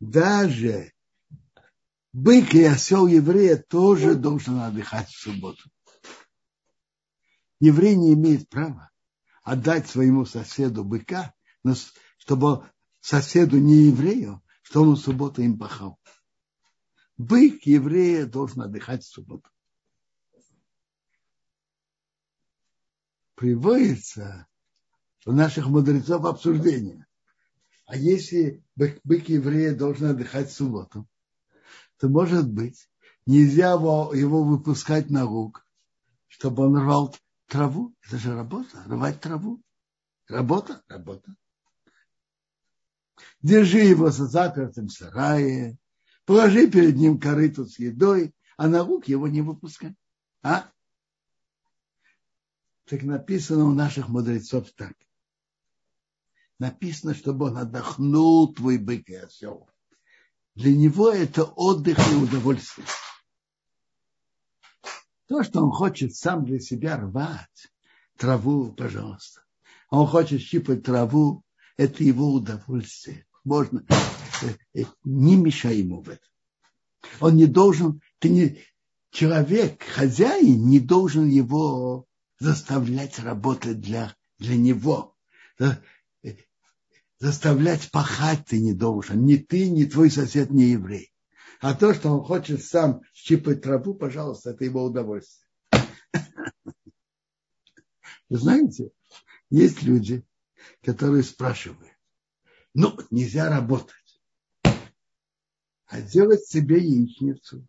Speaker 1: даже бык и осел еврея тоже должен отдыхать в субботу. Еврей не имеет права отдать своему соседу быка, чтобы соседу не еврею, что он в субботу им пахал. Бык еврея должен отдыхать в субботу. Приводится у наших мудрецов обсуждение. А если бык, бык еврея должен отдыхать в субботу, то, может быть, нельзя его, его выпускать на луг, чтобы он рвал траву. Это же работа, рвать траву. Работа, работа. Держи его за запертым сарае, положи перед ним корыту с едой, а на луг его не выпускай. А? Так написано у наших мудрецов так. Написано, чтобы он отдохнул, твой бык и осел. Для него это отдых и удовольствие. То, что он хочет сам для себя рвать, траву, пожалуйста. Он хочет щипать траву, это его удовольствие. Можно, э, э, не мешай ему в этом. Он не должен, ты не, человек, хозяин, не должен его заставлять работать для, для него. Э, заставлять пахать ты не должен. Ни ты, ни твой сосед не еврей. А то, что он хочет сам щипать траву, пожалуйста, это его удовольствие. Вы знаете, есть люди, которые спрашивают, ну, нельзя работать, а делать себе яичницу,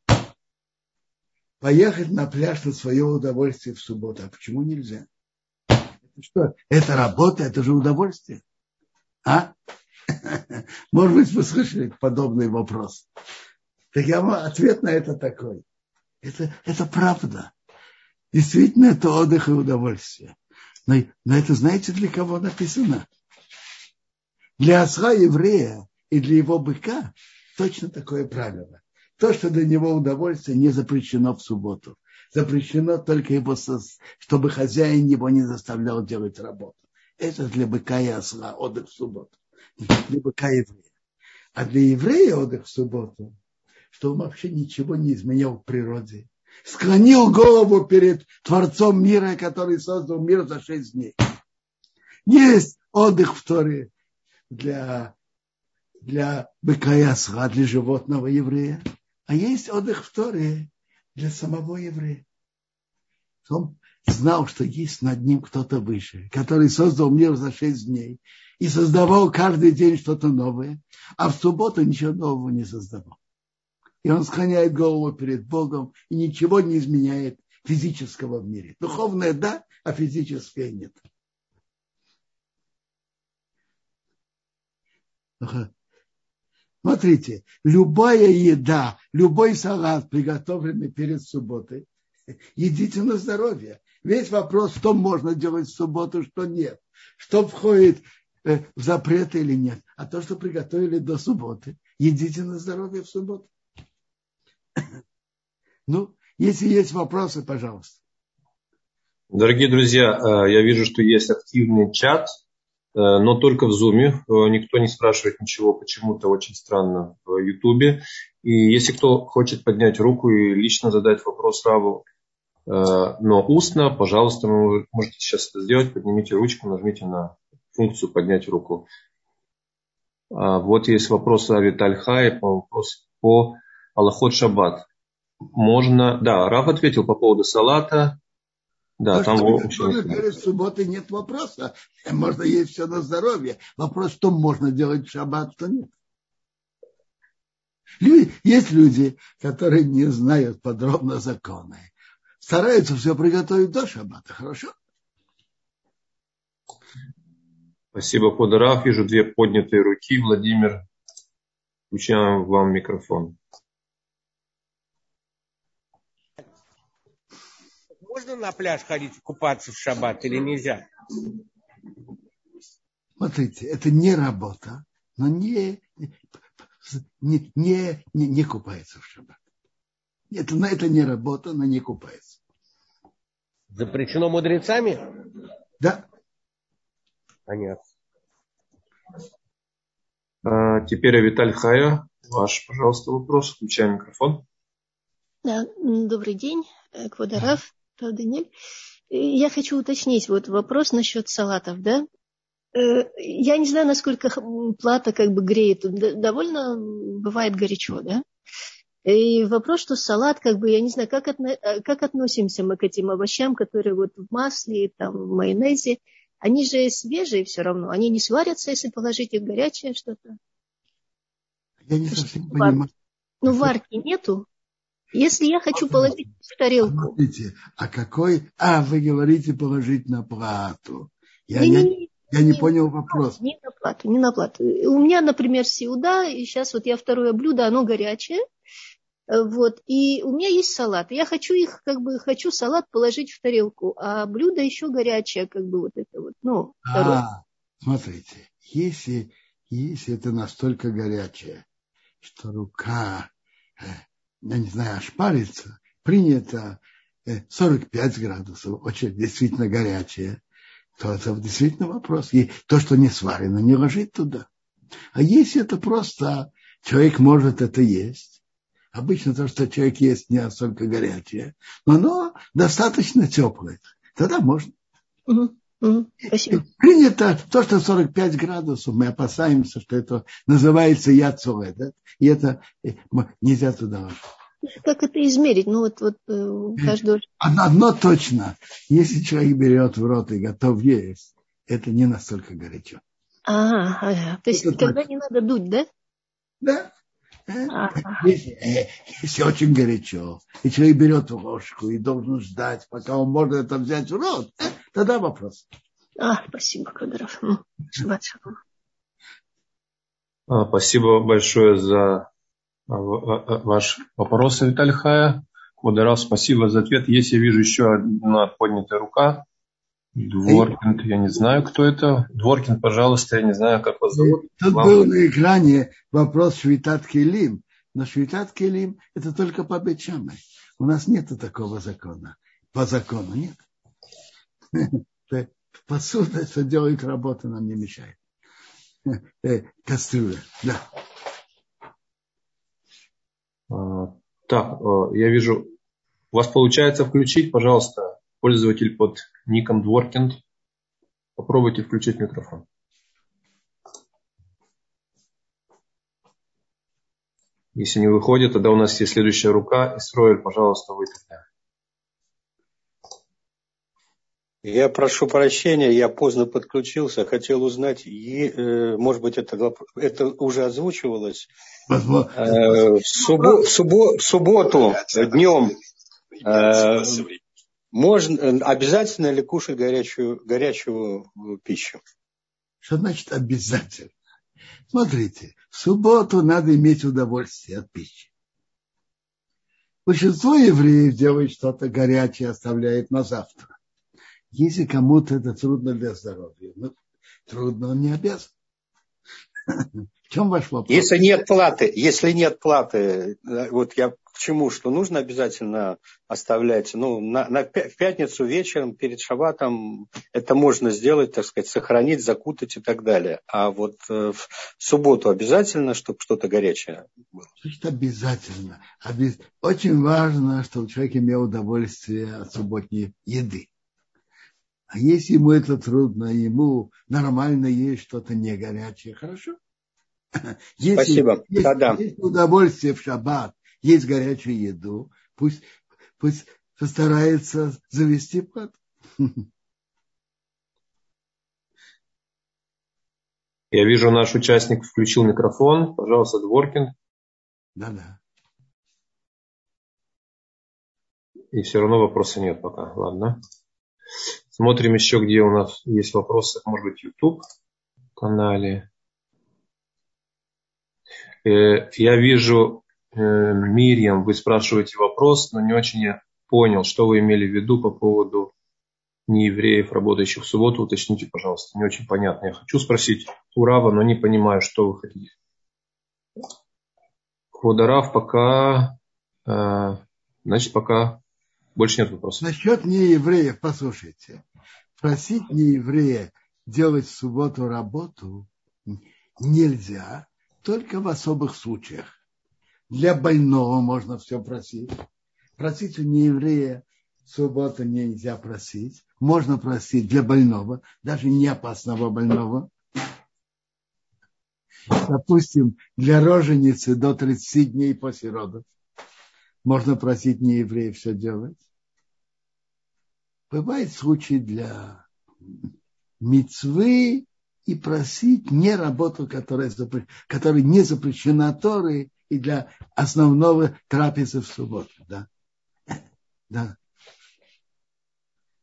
Speaker 1: поехать на пляж на свое удовольствие в субботу. А почему нельзя? Это что? Это работа, это же удовольствие. А? *laughs* Может быть, вы слышали подобный вопрос. Так я вам ответ на это такой. Это, это правда. Действительно, это отдых и удовольствие. Но, но это знаете, для кого написано? Для осла еврея и для его быка точно такое правило. То, что для него удовольствие, не запрещено в субботу. Запрещено только его, чтобы хозяин его не заставлял делать работу. Это для быка и осла отдых в субботу. Для быка еврея. А для еврея отдых в субботу, что он вообще ничего не изменял в природе. Склонил голову перед Творцом мира, который создал мир за шесть дней. Есть отдых в Торе для, для быка и осла, для животного еврея. А есть отдых в Торе для самого еврея. Он знал, что есть над ним кто-то выше, который создал мир за шесть дней и создавал каждый день что-то новое, а в субботу ничего нового не создавал. И он склоняет голову перед Богом и ничего не изменяет физического в мире. Духовное да, а физическое нет. Смотрите, любая еда, любой салат, приготовленный перед субботой, едите на здоровье. Весь вопрос, что можно делать в субботу, что нет. Что входит э, в запреты или нет. А то, что приготовили до субботы, едите на здоровье в субботу. *laughs* Ну, если есть вопросы, пожалуйста.
Speaker 2: Дорогие друзья, э, я вижу, что есть активный чат, э, но только в Zoom. Никто не спрашивает ничего почему-то очень странно в YouTube. И если кто хочет поднять руку и лично задать вопрос Раву, Э, но устно, пожалуйста, вы можете сейчас это сделать, поднимите ручку, нажмите на функцию поднять руку. А, вот есть вопрос о Витальхае, вопрос по Аллахот Шаббат. Можно, да, Раф ответил по поводу салата.
Speaker 1: Да, То, там что в перед субботой нет вопроса. *laughs* Можно есть все на здоровье. Вопрос, что можно делать в шаббат, что нет. Есть люди, которые не знают подробно законы стараются все приготовить до шаббата. Хорошо?
Speaker 2: Спасибо, Подарав. Вижу две поднятые руки. Владимир, включаем вам микрофон.
Speaker 3: Можно на пляж ходить купаться в шаббат или нельзя?
Speaker 1: Смотрите, это не работа, но не, не, не, не, не купается в шаббат. Это, это не работа, но не купается.
Speaker 3: Запрещено мудрецами?
Speaker 1: Да.
Speaker 3: Понятно.
Speaker 2: А, теперь Виталь Хая. Ваш, пожалуйста, вопрос. Включаем микрофон.
Speaker 4: Да, добрый день, Квадарав, Даниэль. Я хочу уточнить вот вопрос насчет салатов, да? я не знаю, насколько плата как бы греет. Довольно бывает горячо, да? И вопрос, что салат, как бы, я не знаю, как, отно, как относимся мы к этим овощам, которые вот в масле, там, в майонезе, они же свежие все равно, они не сварятся, если положить их горячее что-то.
Speaker 1: Я не совсем понимаю.
Speaker 4: Ну, варки нету. Если я хочу положить в тарелку.
Speaker 1: Смотрите, а какой... А, вы говорите положить на плату. Я не, не, я не, не понял вопрос.
Speaker 4: Не на плату, не на плату. У меня, например, сеуда, и сейчас вот я второе блюдо, оно горячее. Вот, и у меня есть салат. Я хочу их, как бы, хочу салат положить в тарелку, а блюдо еще горячее, как бы вот это вот, ну, второе. А,
Speaker 1: смотрите, если, если это настолько горячее, что рука, э, я не знаю, ошпарится, принято 45 э, градусов, очень действительно горячее, то это действительно вопрос. И то, что не сварено, не ложить туда. А если это просто человек может это есть, Обычно то, что человек ест, не настолько горячее, но оно достаточно теплое. Тогда можно.
Speaker 4: Угу. Спасибо.
Speaker 1: Принято то, что 45 градусов, мы опасаемся, что это называется яцове, да? и это э, нельзя туда.
Speaker 4: Как это измерить? Ну вот, вот э, каждый...
Speaker 1: Одно, одно точно. Если человек берет в рот и готов есть, это не настолько горячо.
Speaker 4: А, ага. то есть это когда точно. не надо дуть, да?
Speaker 1: Да. Если, э, если очень горячо, и человек берет ложку и должен ждать, пока он может это взять в рот, э, тогда вопрос.
Speaker 4: А, спасибо, Кадров.
Speaker 2: А, спасибо большое за а, а, ваш вопрос, Виталий Хая. Квадрав, спасибо за ответ. Есть, я вижу, еще одна поднятая рука. Дворкин, я не знаю, кто это. Дворкин, пожалуйста, я не знаю, как вас зовут.
Speaker 1: Тут Вам... был на экране вопрос Швитат Келим. Но Швитат Келим – это только по Бечаме. У нас нет такого закона. По закону нет. *laughs* Посуда, что делает работу, нам не мешает. *laughs* Э, кастрюля, да.
Speaker 2: А, так, э, я вижу, у вас получается включить, пожалуйста, пользователь под ником Дворкинд. Попробуйте включить микрофон. Если не выходит, тогда у нас есть следующая рука. Исроэль, пожалуйста, вы тогда.
Speaker 5: Я прошу прощения, я поздно подключился, хотел узнать, э, может быть, это, это уже озвучивалось. Э, в, суббо, в, суббо, в субботу днем э, можно, обязательно ли кушать горячую, горячую пищу?
Speaker 1: Что значит обязательно? Смотрите, в субботу надо иметь удовольствие от пищи. Большинство евреев делает что-то горячее, оставляет на завтра. Если кому-то это трудно для здоровья, ну, трудно, он не обязан. *laughs*
Speaker 5: В чем ваш вопрос? Если нет платы, если нет платы, вот я чему? Что нужно обязательно оставлять, ну, на, на, в пятницу вечером перед шабатом это можно сделать, так сказать, сохранить, закутать и так далее. А вот э, в субботу обязательно, чтобы что-то горячее было?
Speaker 1: Значит, обязательно. Обяз... Очень важно, чтобы человек имел удовольствие от субботней еды. А если ему это трудно, ему нормально есть что-то не горячее, хорошо. *laughs*
Speaker 5: Если, Спасибо.
Speaker 1: Если,
Speaker 5: Да-да.
Speaker 1: есть удовольствие в шаббат есть горячую еду, пусть, пусть постарается завести плод. *laughs*
Speaker 2: Я вижу, наш участник включил микрофон. Пожалуйста, Дворкин.
Speaker 1: Да-да.
Speaker 2: И все равно вопроса нет пока. Ладно. Смотрим еще, где у нас есть вопросы. Может быть, YouTube канале. Э, я вижу Э, Мирьям, вы спрашиваете вопрос, но не очень я понял, что вы имели в виду по поводу неевреев, работающих в субботу. Уточните, пожалуйста. Не очень понятно. Я хочу спросить у Рава, но не понимаю, что вы хотите. Хводарав пока, э, значит, пока больше нет вопросов.
Speaker 1: Насчет неевреев, послушайте. Просить нееврея делать в субботу работу нельзя, только в особых случаях. Для больного можно все просить. Просить у нееврея в субботу нельзя просить. Можно просить для больного, даже не опасного больного. Допустим, для роженицы до 30 дней после родов. Можно просить не евреев все делать. Бывает случаи для мецвы и просить не работу, которая, которая не запрещена Торой и для основного трапезы в субботу. Да?
Speaker 2: Да.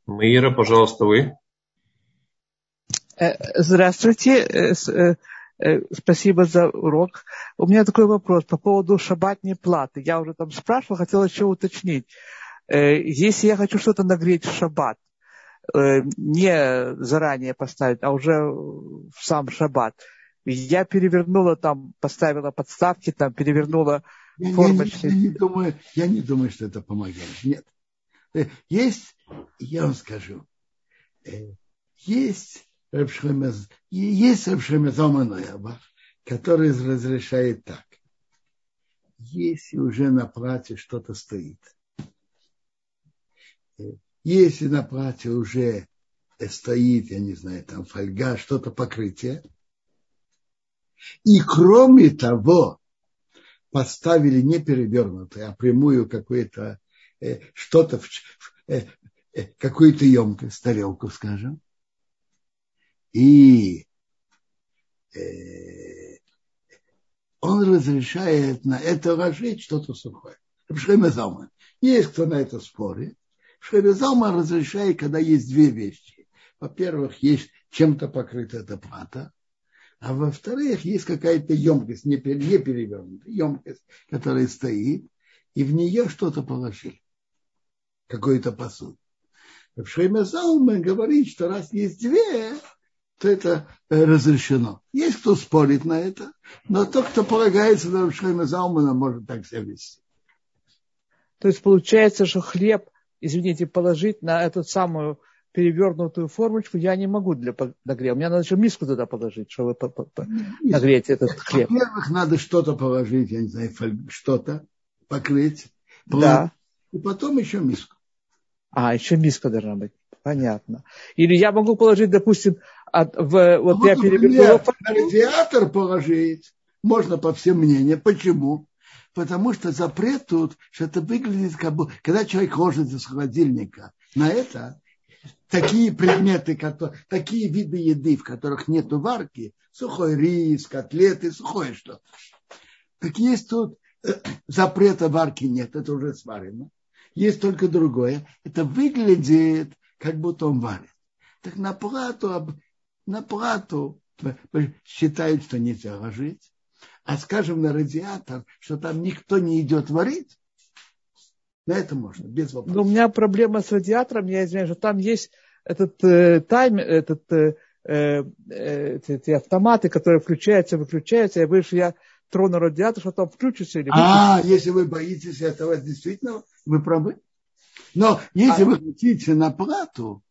Speaker 2: Маира, пожалуйста, вы.
Speaker 6: Э, здравствуйте. Э, э, спасибо за урок. У меня такой вопрос по поводу шабатной платы. Я уже там спрашивал, хотел еще уточнить. Если я хочу что-то нагреть в шаббат, не заранее поставить, а уже в сам шаббат, я перевернула там, поставила подставки, там перевернула.
Speaker 1: Я, я, я, не думаю, я не думаю, что это помогает. Нет. Есть, я вам скажу, э, есть есть Рабшемезоманояба, который разрешает так. Если уже на платье что-то стоит, э, если на платье уже стоит, я не знаю, там фольга, что-то покрытие, и кроме того, поставили не перевернутое, а прямую какое-то э, что-то, э, э, какую-то емкость, тарелку, скажем, и э, он разрешает на это ложить что-то сухое. Есть кто на это спорит. Шхемезалман разрешает, когда есть две вещи. Во-первых, есть чем-то покрыта эта плата, а во-вторых, есть какая-то емкость, не, перевернутая, емкость, которая стоит, и в нее что-то положили, какой-то посуд. В Шейме Залман говорит, что раз есть две, то это э, разрешено. Есть кто спорит на это, но тот, кто полагается на Шейме Залмана, может так себя вести.
Speaker 6: То есть получается, что хлеб, извините, положить на эту самую перевернутую формочку я не могу для нагрева. Мне надо еще миску туда положить, чтобы нагреть этот хлеб.
Speaker 1: Во-первых, надо что-то положить, я не знаю, что-то покрыть.
Speaker 6: Да.
Speaker 1: И потом еще миску.
Speaker 6: А, еще миска должна быть. Понятно. Или я могу положить, допустим, от, в, вот ну, я перевернула...
Speaker 1: Радиатор положить можно по всем мнениям. Почему? Потому что запрет тут, что это выглядит как бы, когда человек ложит из холодильника на это, такие предметы, которые, такие виды еды, в которых нет варки, сухой рис, котлеты, сухое что-то. Так есть тут *clears throat* запрета варки нет, это уже сварено. Есть только другое. Это выглядит, как будто он варит. Так на плату, на плату считают, что нельзя ложить. А скажем на радиатор, что там никто не идет варить, на это можно, без вопросов.
Speaker 6: Но у меня проблема с радиатором, я извиняюсь, что там есть этот э, тайм, этот, э, э, эти автоматы, которые включаются, выключаются. Я боюсь, что я трону радиатор, что там включится или
Speaker 1: выключится. А, если вы боитесь этого, действительно, вы правы. Но если а... вы хотите на плату,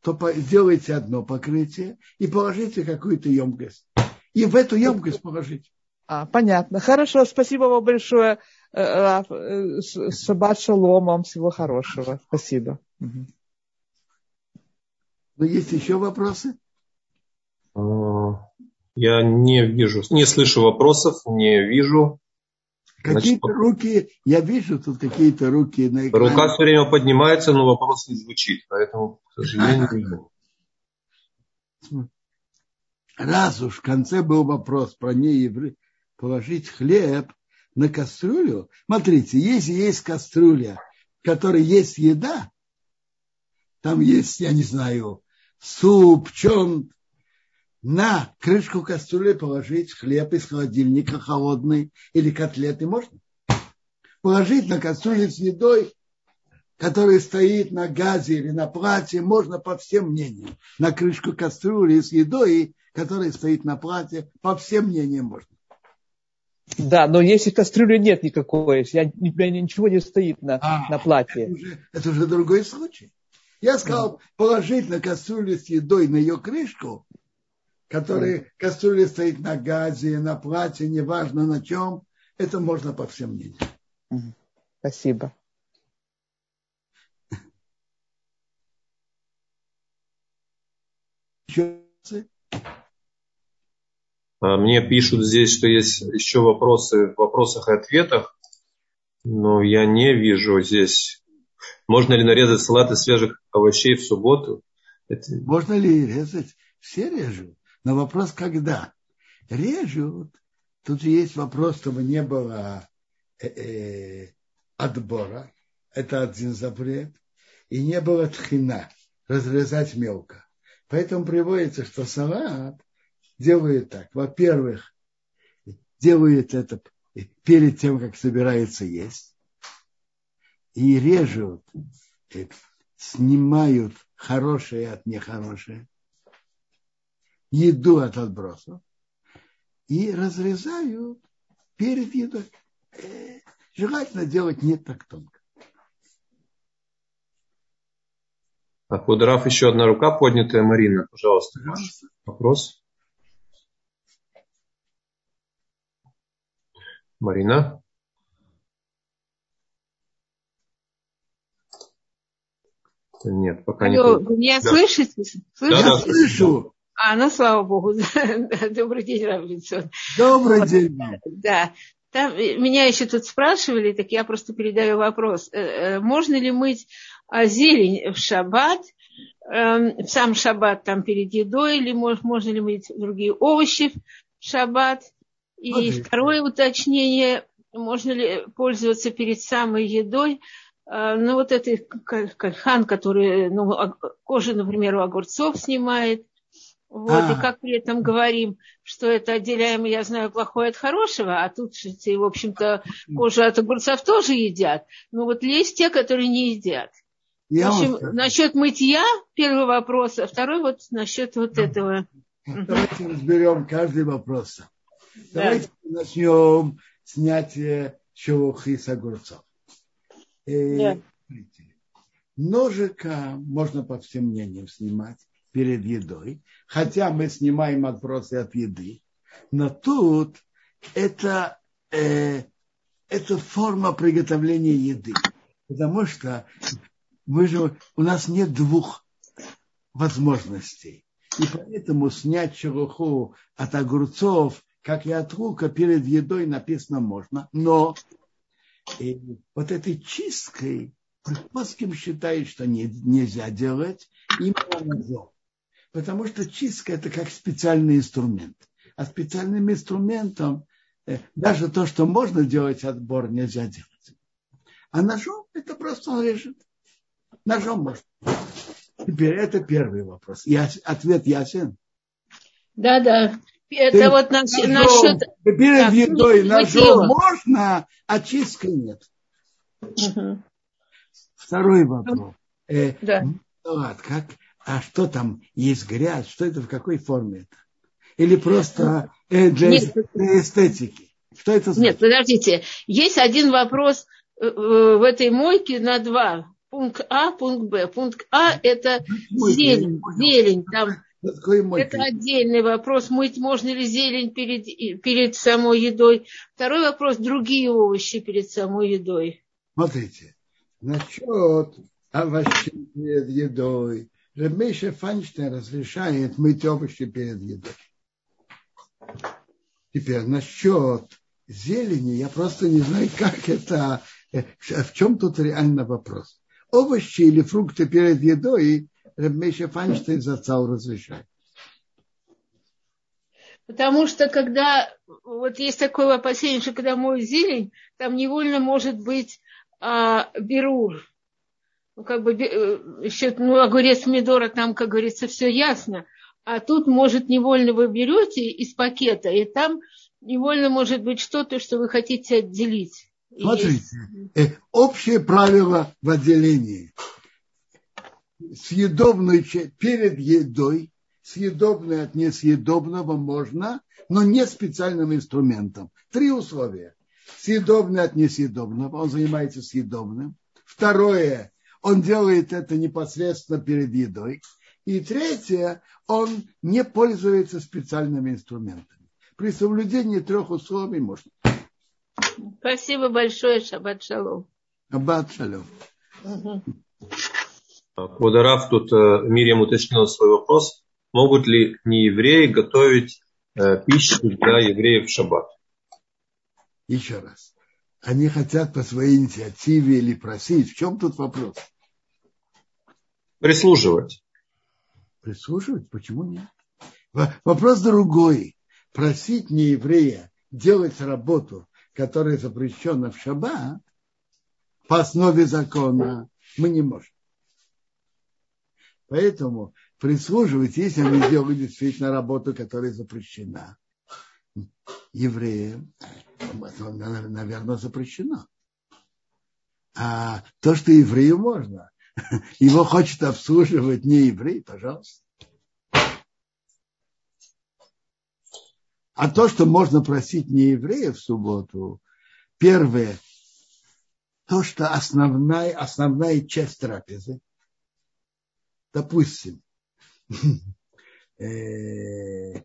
Speaker 1: то сделайте одно покрытие и положите какую-то емкость. И в эту емкость положите.
Speaker 6: А, понятно. Хорошо, спасибо вам большое. Э, э, Шаббат шалом, вам всего хорошего. Спасибо. Но
Speaker 1: есть еще вопросы?
Speaker 2: А, я не вижу, не слышу вопросов, не вижу.
Speaker 1: Какие-то Значит, руки, я вижу тут какие-то руки на экране.
Speaker 2: Рука все время поднимается, но вопрос не звучит, поэтому, к сожалению, не вижу.
Speaker 1: Раз уж в конце был вопрос про неевреев, положить хлеб на кастрюлю. Смотрите, если есть кастрюля, в которой есть еда, там есть, я не знаю, суп, чем на крышку кастрюли положить хлеб из холодильника холодный или котлеты можно? Положить на кастрюлю с едой, которая стоит на газе или на платье, можно по всем мнениям. На крышку кастрюли с едой, которая стоит на платье, по всем мнениям можно.
Speaker 6: Да, но если кастрюли нет никакой, я, я ничего не стоит на, а, на платье.
Speaker 1: Это уже, это уже другой случай. Я сказал, положить на кастрюлю с едой на ее крышку, которая кастрюля стоит на газе, на платье, неважно на чем, это можно по всем мнениям.
Speaker 6: Спасибо.
Speaker 2: Еще мне пишут здесь, что есть еще вопросы в вопросах и ответах, но я не вижу здесь. Можно ли нарезать салат из свежих овощей в субботу?
Speaker 1: Это... Можно ли резать? Все режут. Но вопрос, когда? Режут. Тут есть вопрос, чтобы не было э -э, отбора. Это один запрет. И не было тхина. Разрезать мелко. Поэтому приводится, что салат делает так. Во-первых, делает это перед тем, как собирается есть. И режут, снимают хорошее от нехорошее, еду от отбросов и разрезают перед едой. Э, желательно делать не так тонко.
Speaker 2: А Кудрав еще одна рука поднятая. Марина, пожалуйста, вопрос. Марина? Нет, пока
Speaker 7: Алло,
Speaker 2: не...
Speaker 7: Вы меня да. слышите?
Speaker 2: Слышите? Да, да, слышу.
Speaker 7: А, ну, слава богу. *laughs* Добрый день, Равлицон.
Speaker 1: Добрый вот. день.
Speaker 7: Да. Там, э, меня еще тут спрашивали, так я просто передаю вопрос. Э, э, можно ли мыть а, зелень в шаббат, эм, в сам шаббат там перед едой, или можно ли мыть другие овощи в шаббат? И вот второе уточнение, можно ли пользоваться перед самой едой а, ну, вот этой кальхан, который ну, кожу, например, у огурцов снимает. Вот, а. и как при этом говорим, что это отделяем, я знаю, плохое от хорошего, а тут, в общем-то, кожу от огурцов тоже едят. Но вот есть те, которые не едят. Я в общем, вот... насчет мытья, первый вопрос, а второй вот насчет вот этого.
Speaker 1: Давайте разберем каждый вопрос. Да. Давайте начнем снятие шелухи с огурцов. Да. Ножика можно по всем мнениям снимать перед едой, хотя мы снимаем отбросы от еды, но тут это, э, это форма приготовления еды, потому что мы же, у нас нет двух возможностей. И поэтому снять шелуху от огурцов, как и от лука, перед едой написано можно. Но и вот этой чисткой Плоским считает, что не, нельзя делать именно ножом. Потому что чистка это как специальный инструмент. А специальным инструментом э, даже то, что можно делать отбор, нельзя делать. А ножом это просто он режет. Ножом можно. Теперь это первый вопрос. И ответ ясен.
Speaker 7: Да, да. Это вот нас, ножом, насчет...
Speaker 1: Перед так, едой ножом можно, а чисткой нет. Угу. Второй вопрос. Э, да. Салат, как, а что там, есть грязь, что это, в какой форме это? Или просто э, для, Нет. эстетики? Что это
Speaker 7: значит? Нет, подождите. Есть один вопрос э, в этой мойке на два. Пункт А, пункт Б. Пункт А – это зелень, зелень. Там это отдельный вопрос. Мыть можно ли зелень перед, перед самой едой. Второй вопрос – другие овощи перед самой едой.
Speaker 1: Смотрите, насчет овощей перед едой. Ребейша Файнштейн разрешает мыть овощи перед едой. Теперь насчет зелени, я просто не знаю, как это, э, в чем тут реально вопрос. Овощи или фрукты перед едой Ребмейша Файнштейн зацал разрешает.
Speaker 7: Потому что когда, вот есть такое опасение, что когда моют зелень, там невольно может быть а, берур. Ну, как бы, э, еще, ну, огурец Мидора, там, как говорится, все ясно. А тут, может, невольно вы берете из пакета, и там невольно может быть что-то, что вы хотите отделить.
Speaker 1: Смотрите, есть... Э, общее правило в отделении съедобную перед едой, съедобное от несъедобного можно, но не специальным инструментом. Три условия. Съедобное от несъедобного, он занимается съедобным. Второе, он делает это непосредственно перед едой. И третье, он не пользуется специальными инструментами. При соблюдении трех условий можно.
Speaker 7: Спасибо большое, Шаббат Шалом.
Speaker 1: Шаббат Шалом.
Speaker 2: Угу. Квадараф тут э, Мириам уточнила свой вопрос. могут ли неевреи готовить э, пищу для евреев в шаббат?
Speaker 1: Еще раз. Они хотят по своей инициативе или просить. В чем тут вопрос?
Speaker 2: Прислуживать.
Speaker 1: Прислуживать? Почему нет? Вопрос другой. Просить нееврея делать работу, которая запрещена в шаббат, по основе закона мы не можем. Поэтому прислуживать, если они делают действительно работу, которая запрещена евреям, наверное, запрещено. А то, что еврею можно, его хочет обслуживать не еврей, пожалуйста. А то, что можно просить не еврея в субботу, первое, то, что основная, основная часть трапезы, допустим, *laughs* э,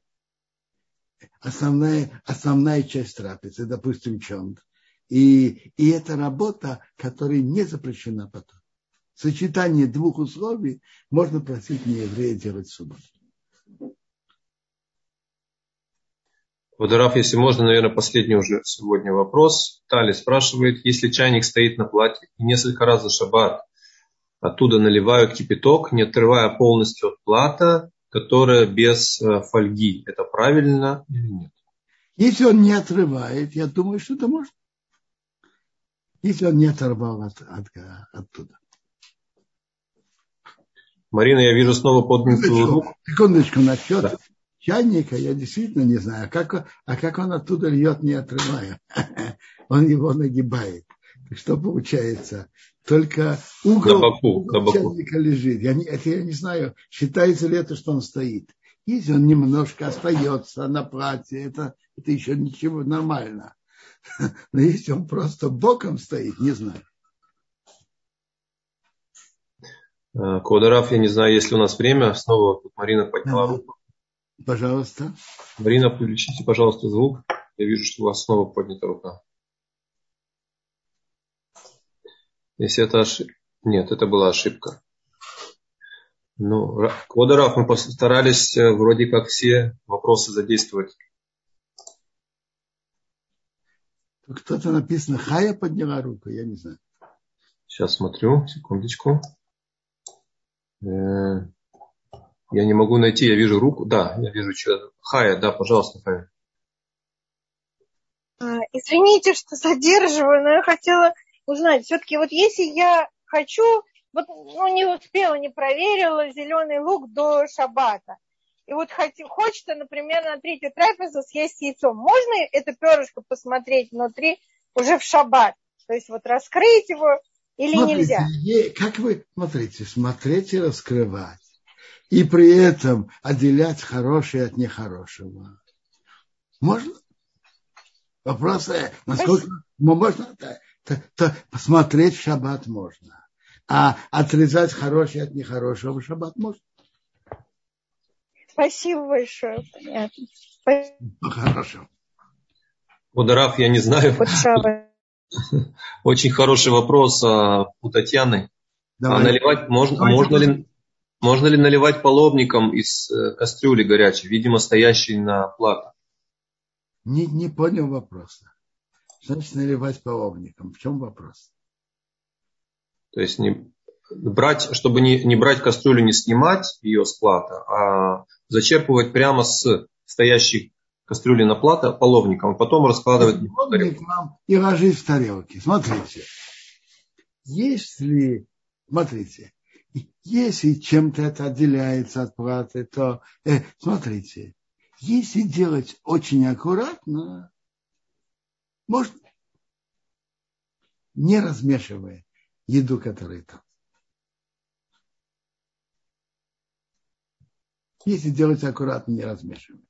Speaker 1: основная, основная часть трапезы, допустим, чонт. И, и это работа, которая не запрещена потом. Сочетание двух условий можно просить нееврея делать в субботу.
Speaker 2: Водорав, если можно, наверное, последний уже сегодня вопрос. Тали спрашивает, если чайник стоит на плате и несколько раз за шаббат оттуда наливают кипяток, не отрывая полностью от плата, которая без э, фольги, это правильно или нет?
Speaker 1: Если он не отрывает, я думаю, что это можно. Если он не оторвал от, от, оттуда.
Speaker 2: Марина, я вижу снова поднятую руку.
Speaker 1: Секундочку, насчет да чайника я действительно не знаю, а как, а как он оттуда льет, не отрывая. *laughs* Он его нагибает. Что получается? Только угол,
Speaker 2: боку,
Speaker 1: угол чайника лежит. Я не, это я не знаю, считается ли это, что он стоит. Если он немножко остается на платье, это, это еще ничего нормально. *laughs* Но если он просто боком стоит, не знаю.
Speaker 2: Э, Квадраф, я не знаю, если у нас время. Снова Марина подняла руку.
Speaker 1: Пожалуйста.
Speaker 2: Марина, включите, пожалуйста, звук. Я вижу, что у вас снова поднята рука. Если это ошибка. Нет, это была ошибка. Ну, Квадорав, мы постарались э, вроде как все вопросы задействовать.
Speaker 1: Кто-то написано, Хая подняла руку, я не знаю.
Speaker 2: Сейчас смотрю, секундочку. Э, я не могу найти, я вижу руку. Да, я вижу человека. Хая, да, пожалуйста, Хая.
Speaker 8: А, извините, что задерживаю, но я хотела узнать, все-таки вот если я хочу, вот ну, не успела, не проверила зеленый лук до шабата, и вот хочу, хочется, например, на третью трапезу съесть яйцо, можно это перышко посмотреть внутри уже в шаббат? То есть вот раскрыть его или
Speaker 1: смотрите,
Speaker 8: нельзя?
Speaker 1: Как вы, смотрите, смотреть и раскрывать и при этом отделять хорошее от нехорошего. Можно? Вопрос, насколько ну, можно, то, то, то посмотреть в шаббат можно. А отрезать хорошее от нехорошего в шаббат можно.
Speaker 8: Спасибо большое. Понятно.
Speaker 1: Спасибо. Ну, хорошо.
Speaker 2: Ударав, я не знаю. *laughs* Очень хороший вопрос а, у Татьяны. Давай. А наливать можно, Давай, можно ли можно ли наливать половником из э, кастрюли горячей, видимо, стоящей на плату?
Speaker 1: Не, не понял вопроса. Значит, наливать половником. В чем вопрос?
Speaker 2: То есть не брать, чтобы не, не брать кастрюлю, не снимать ее с плата, а зачерпывать прямо с стоящей кастрюли на плата половником, потом раскладывать
Speaker 1: половником и ложить в тарелки. Смотрите, если, смотрите, если чем-то это отделяется от платы, то э, смотрите, если делать очень аккуратно, можно не размешивая еду, которая там. Если делать аккуратно, не размешивая.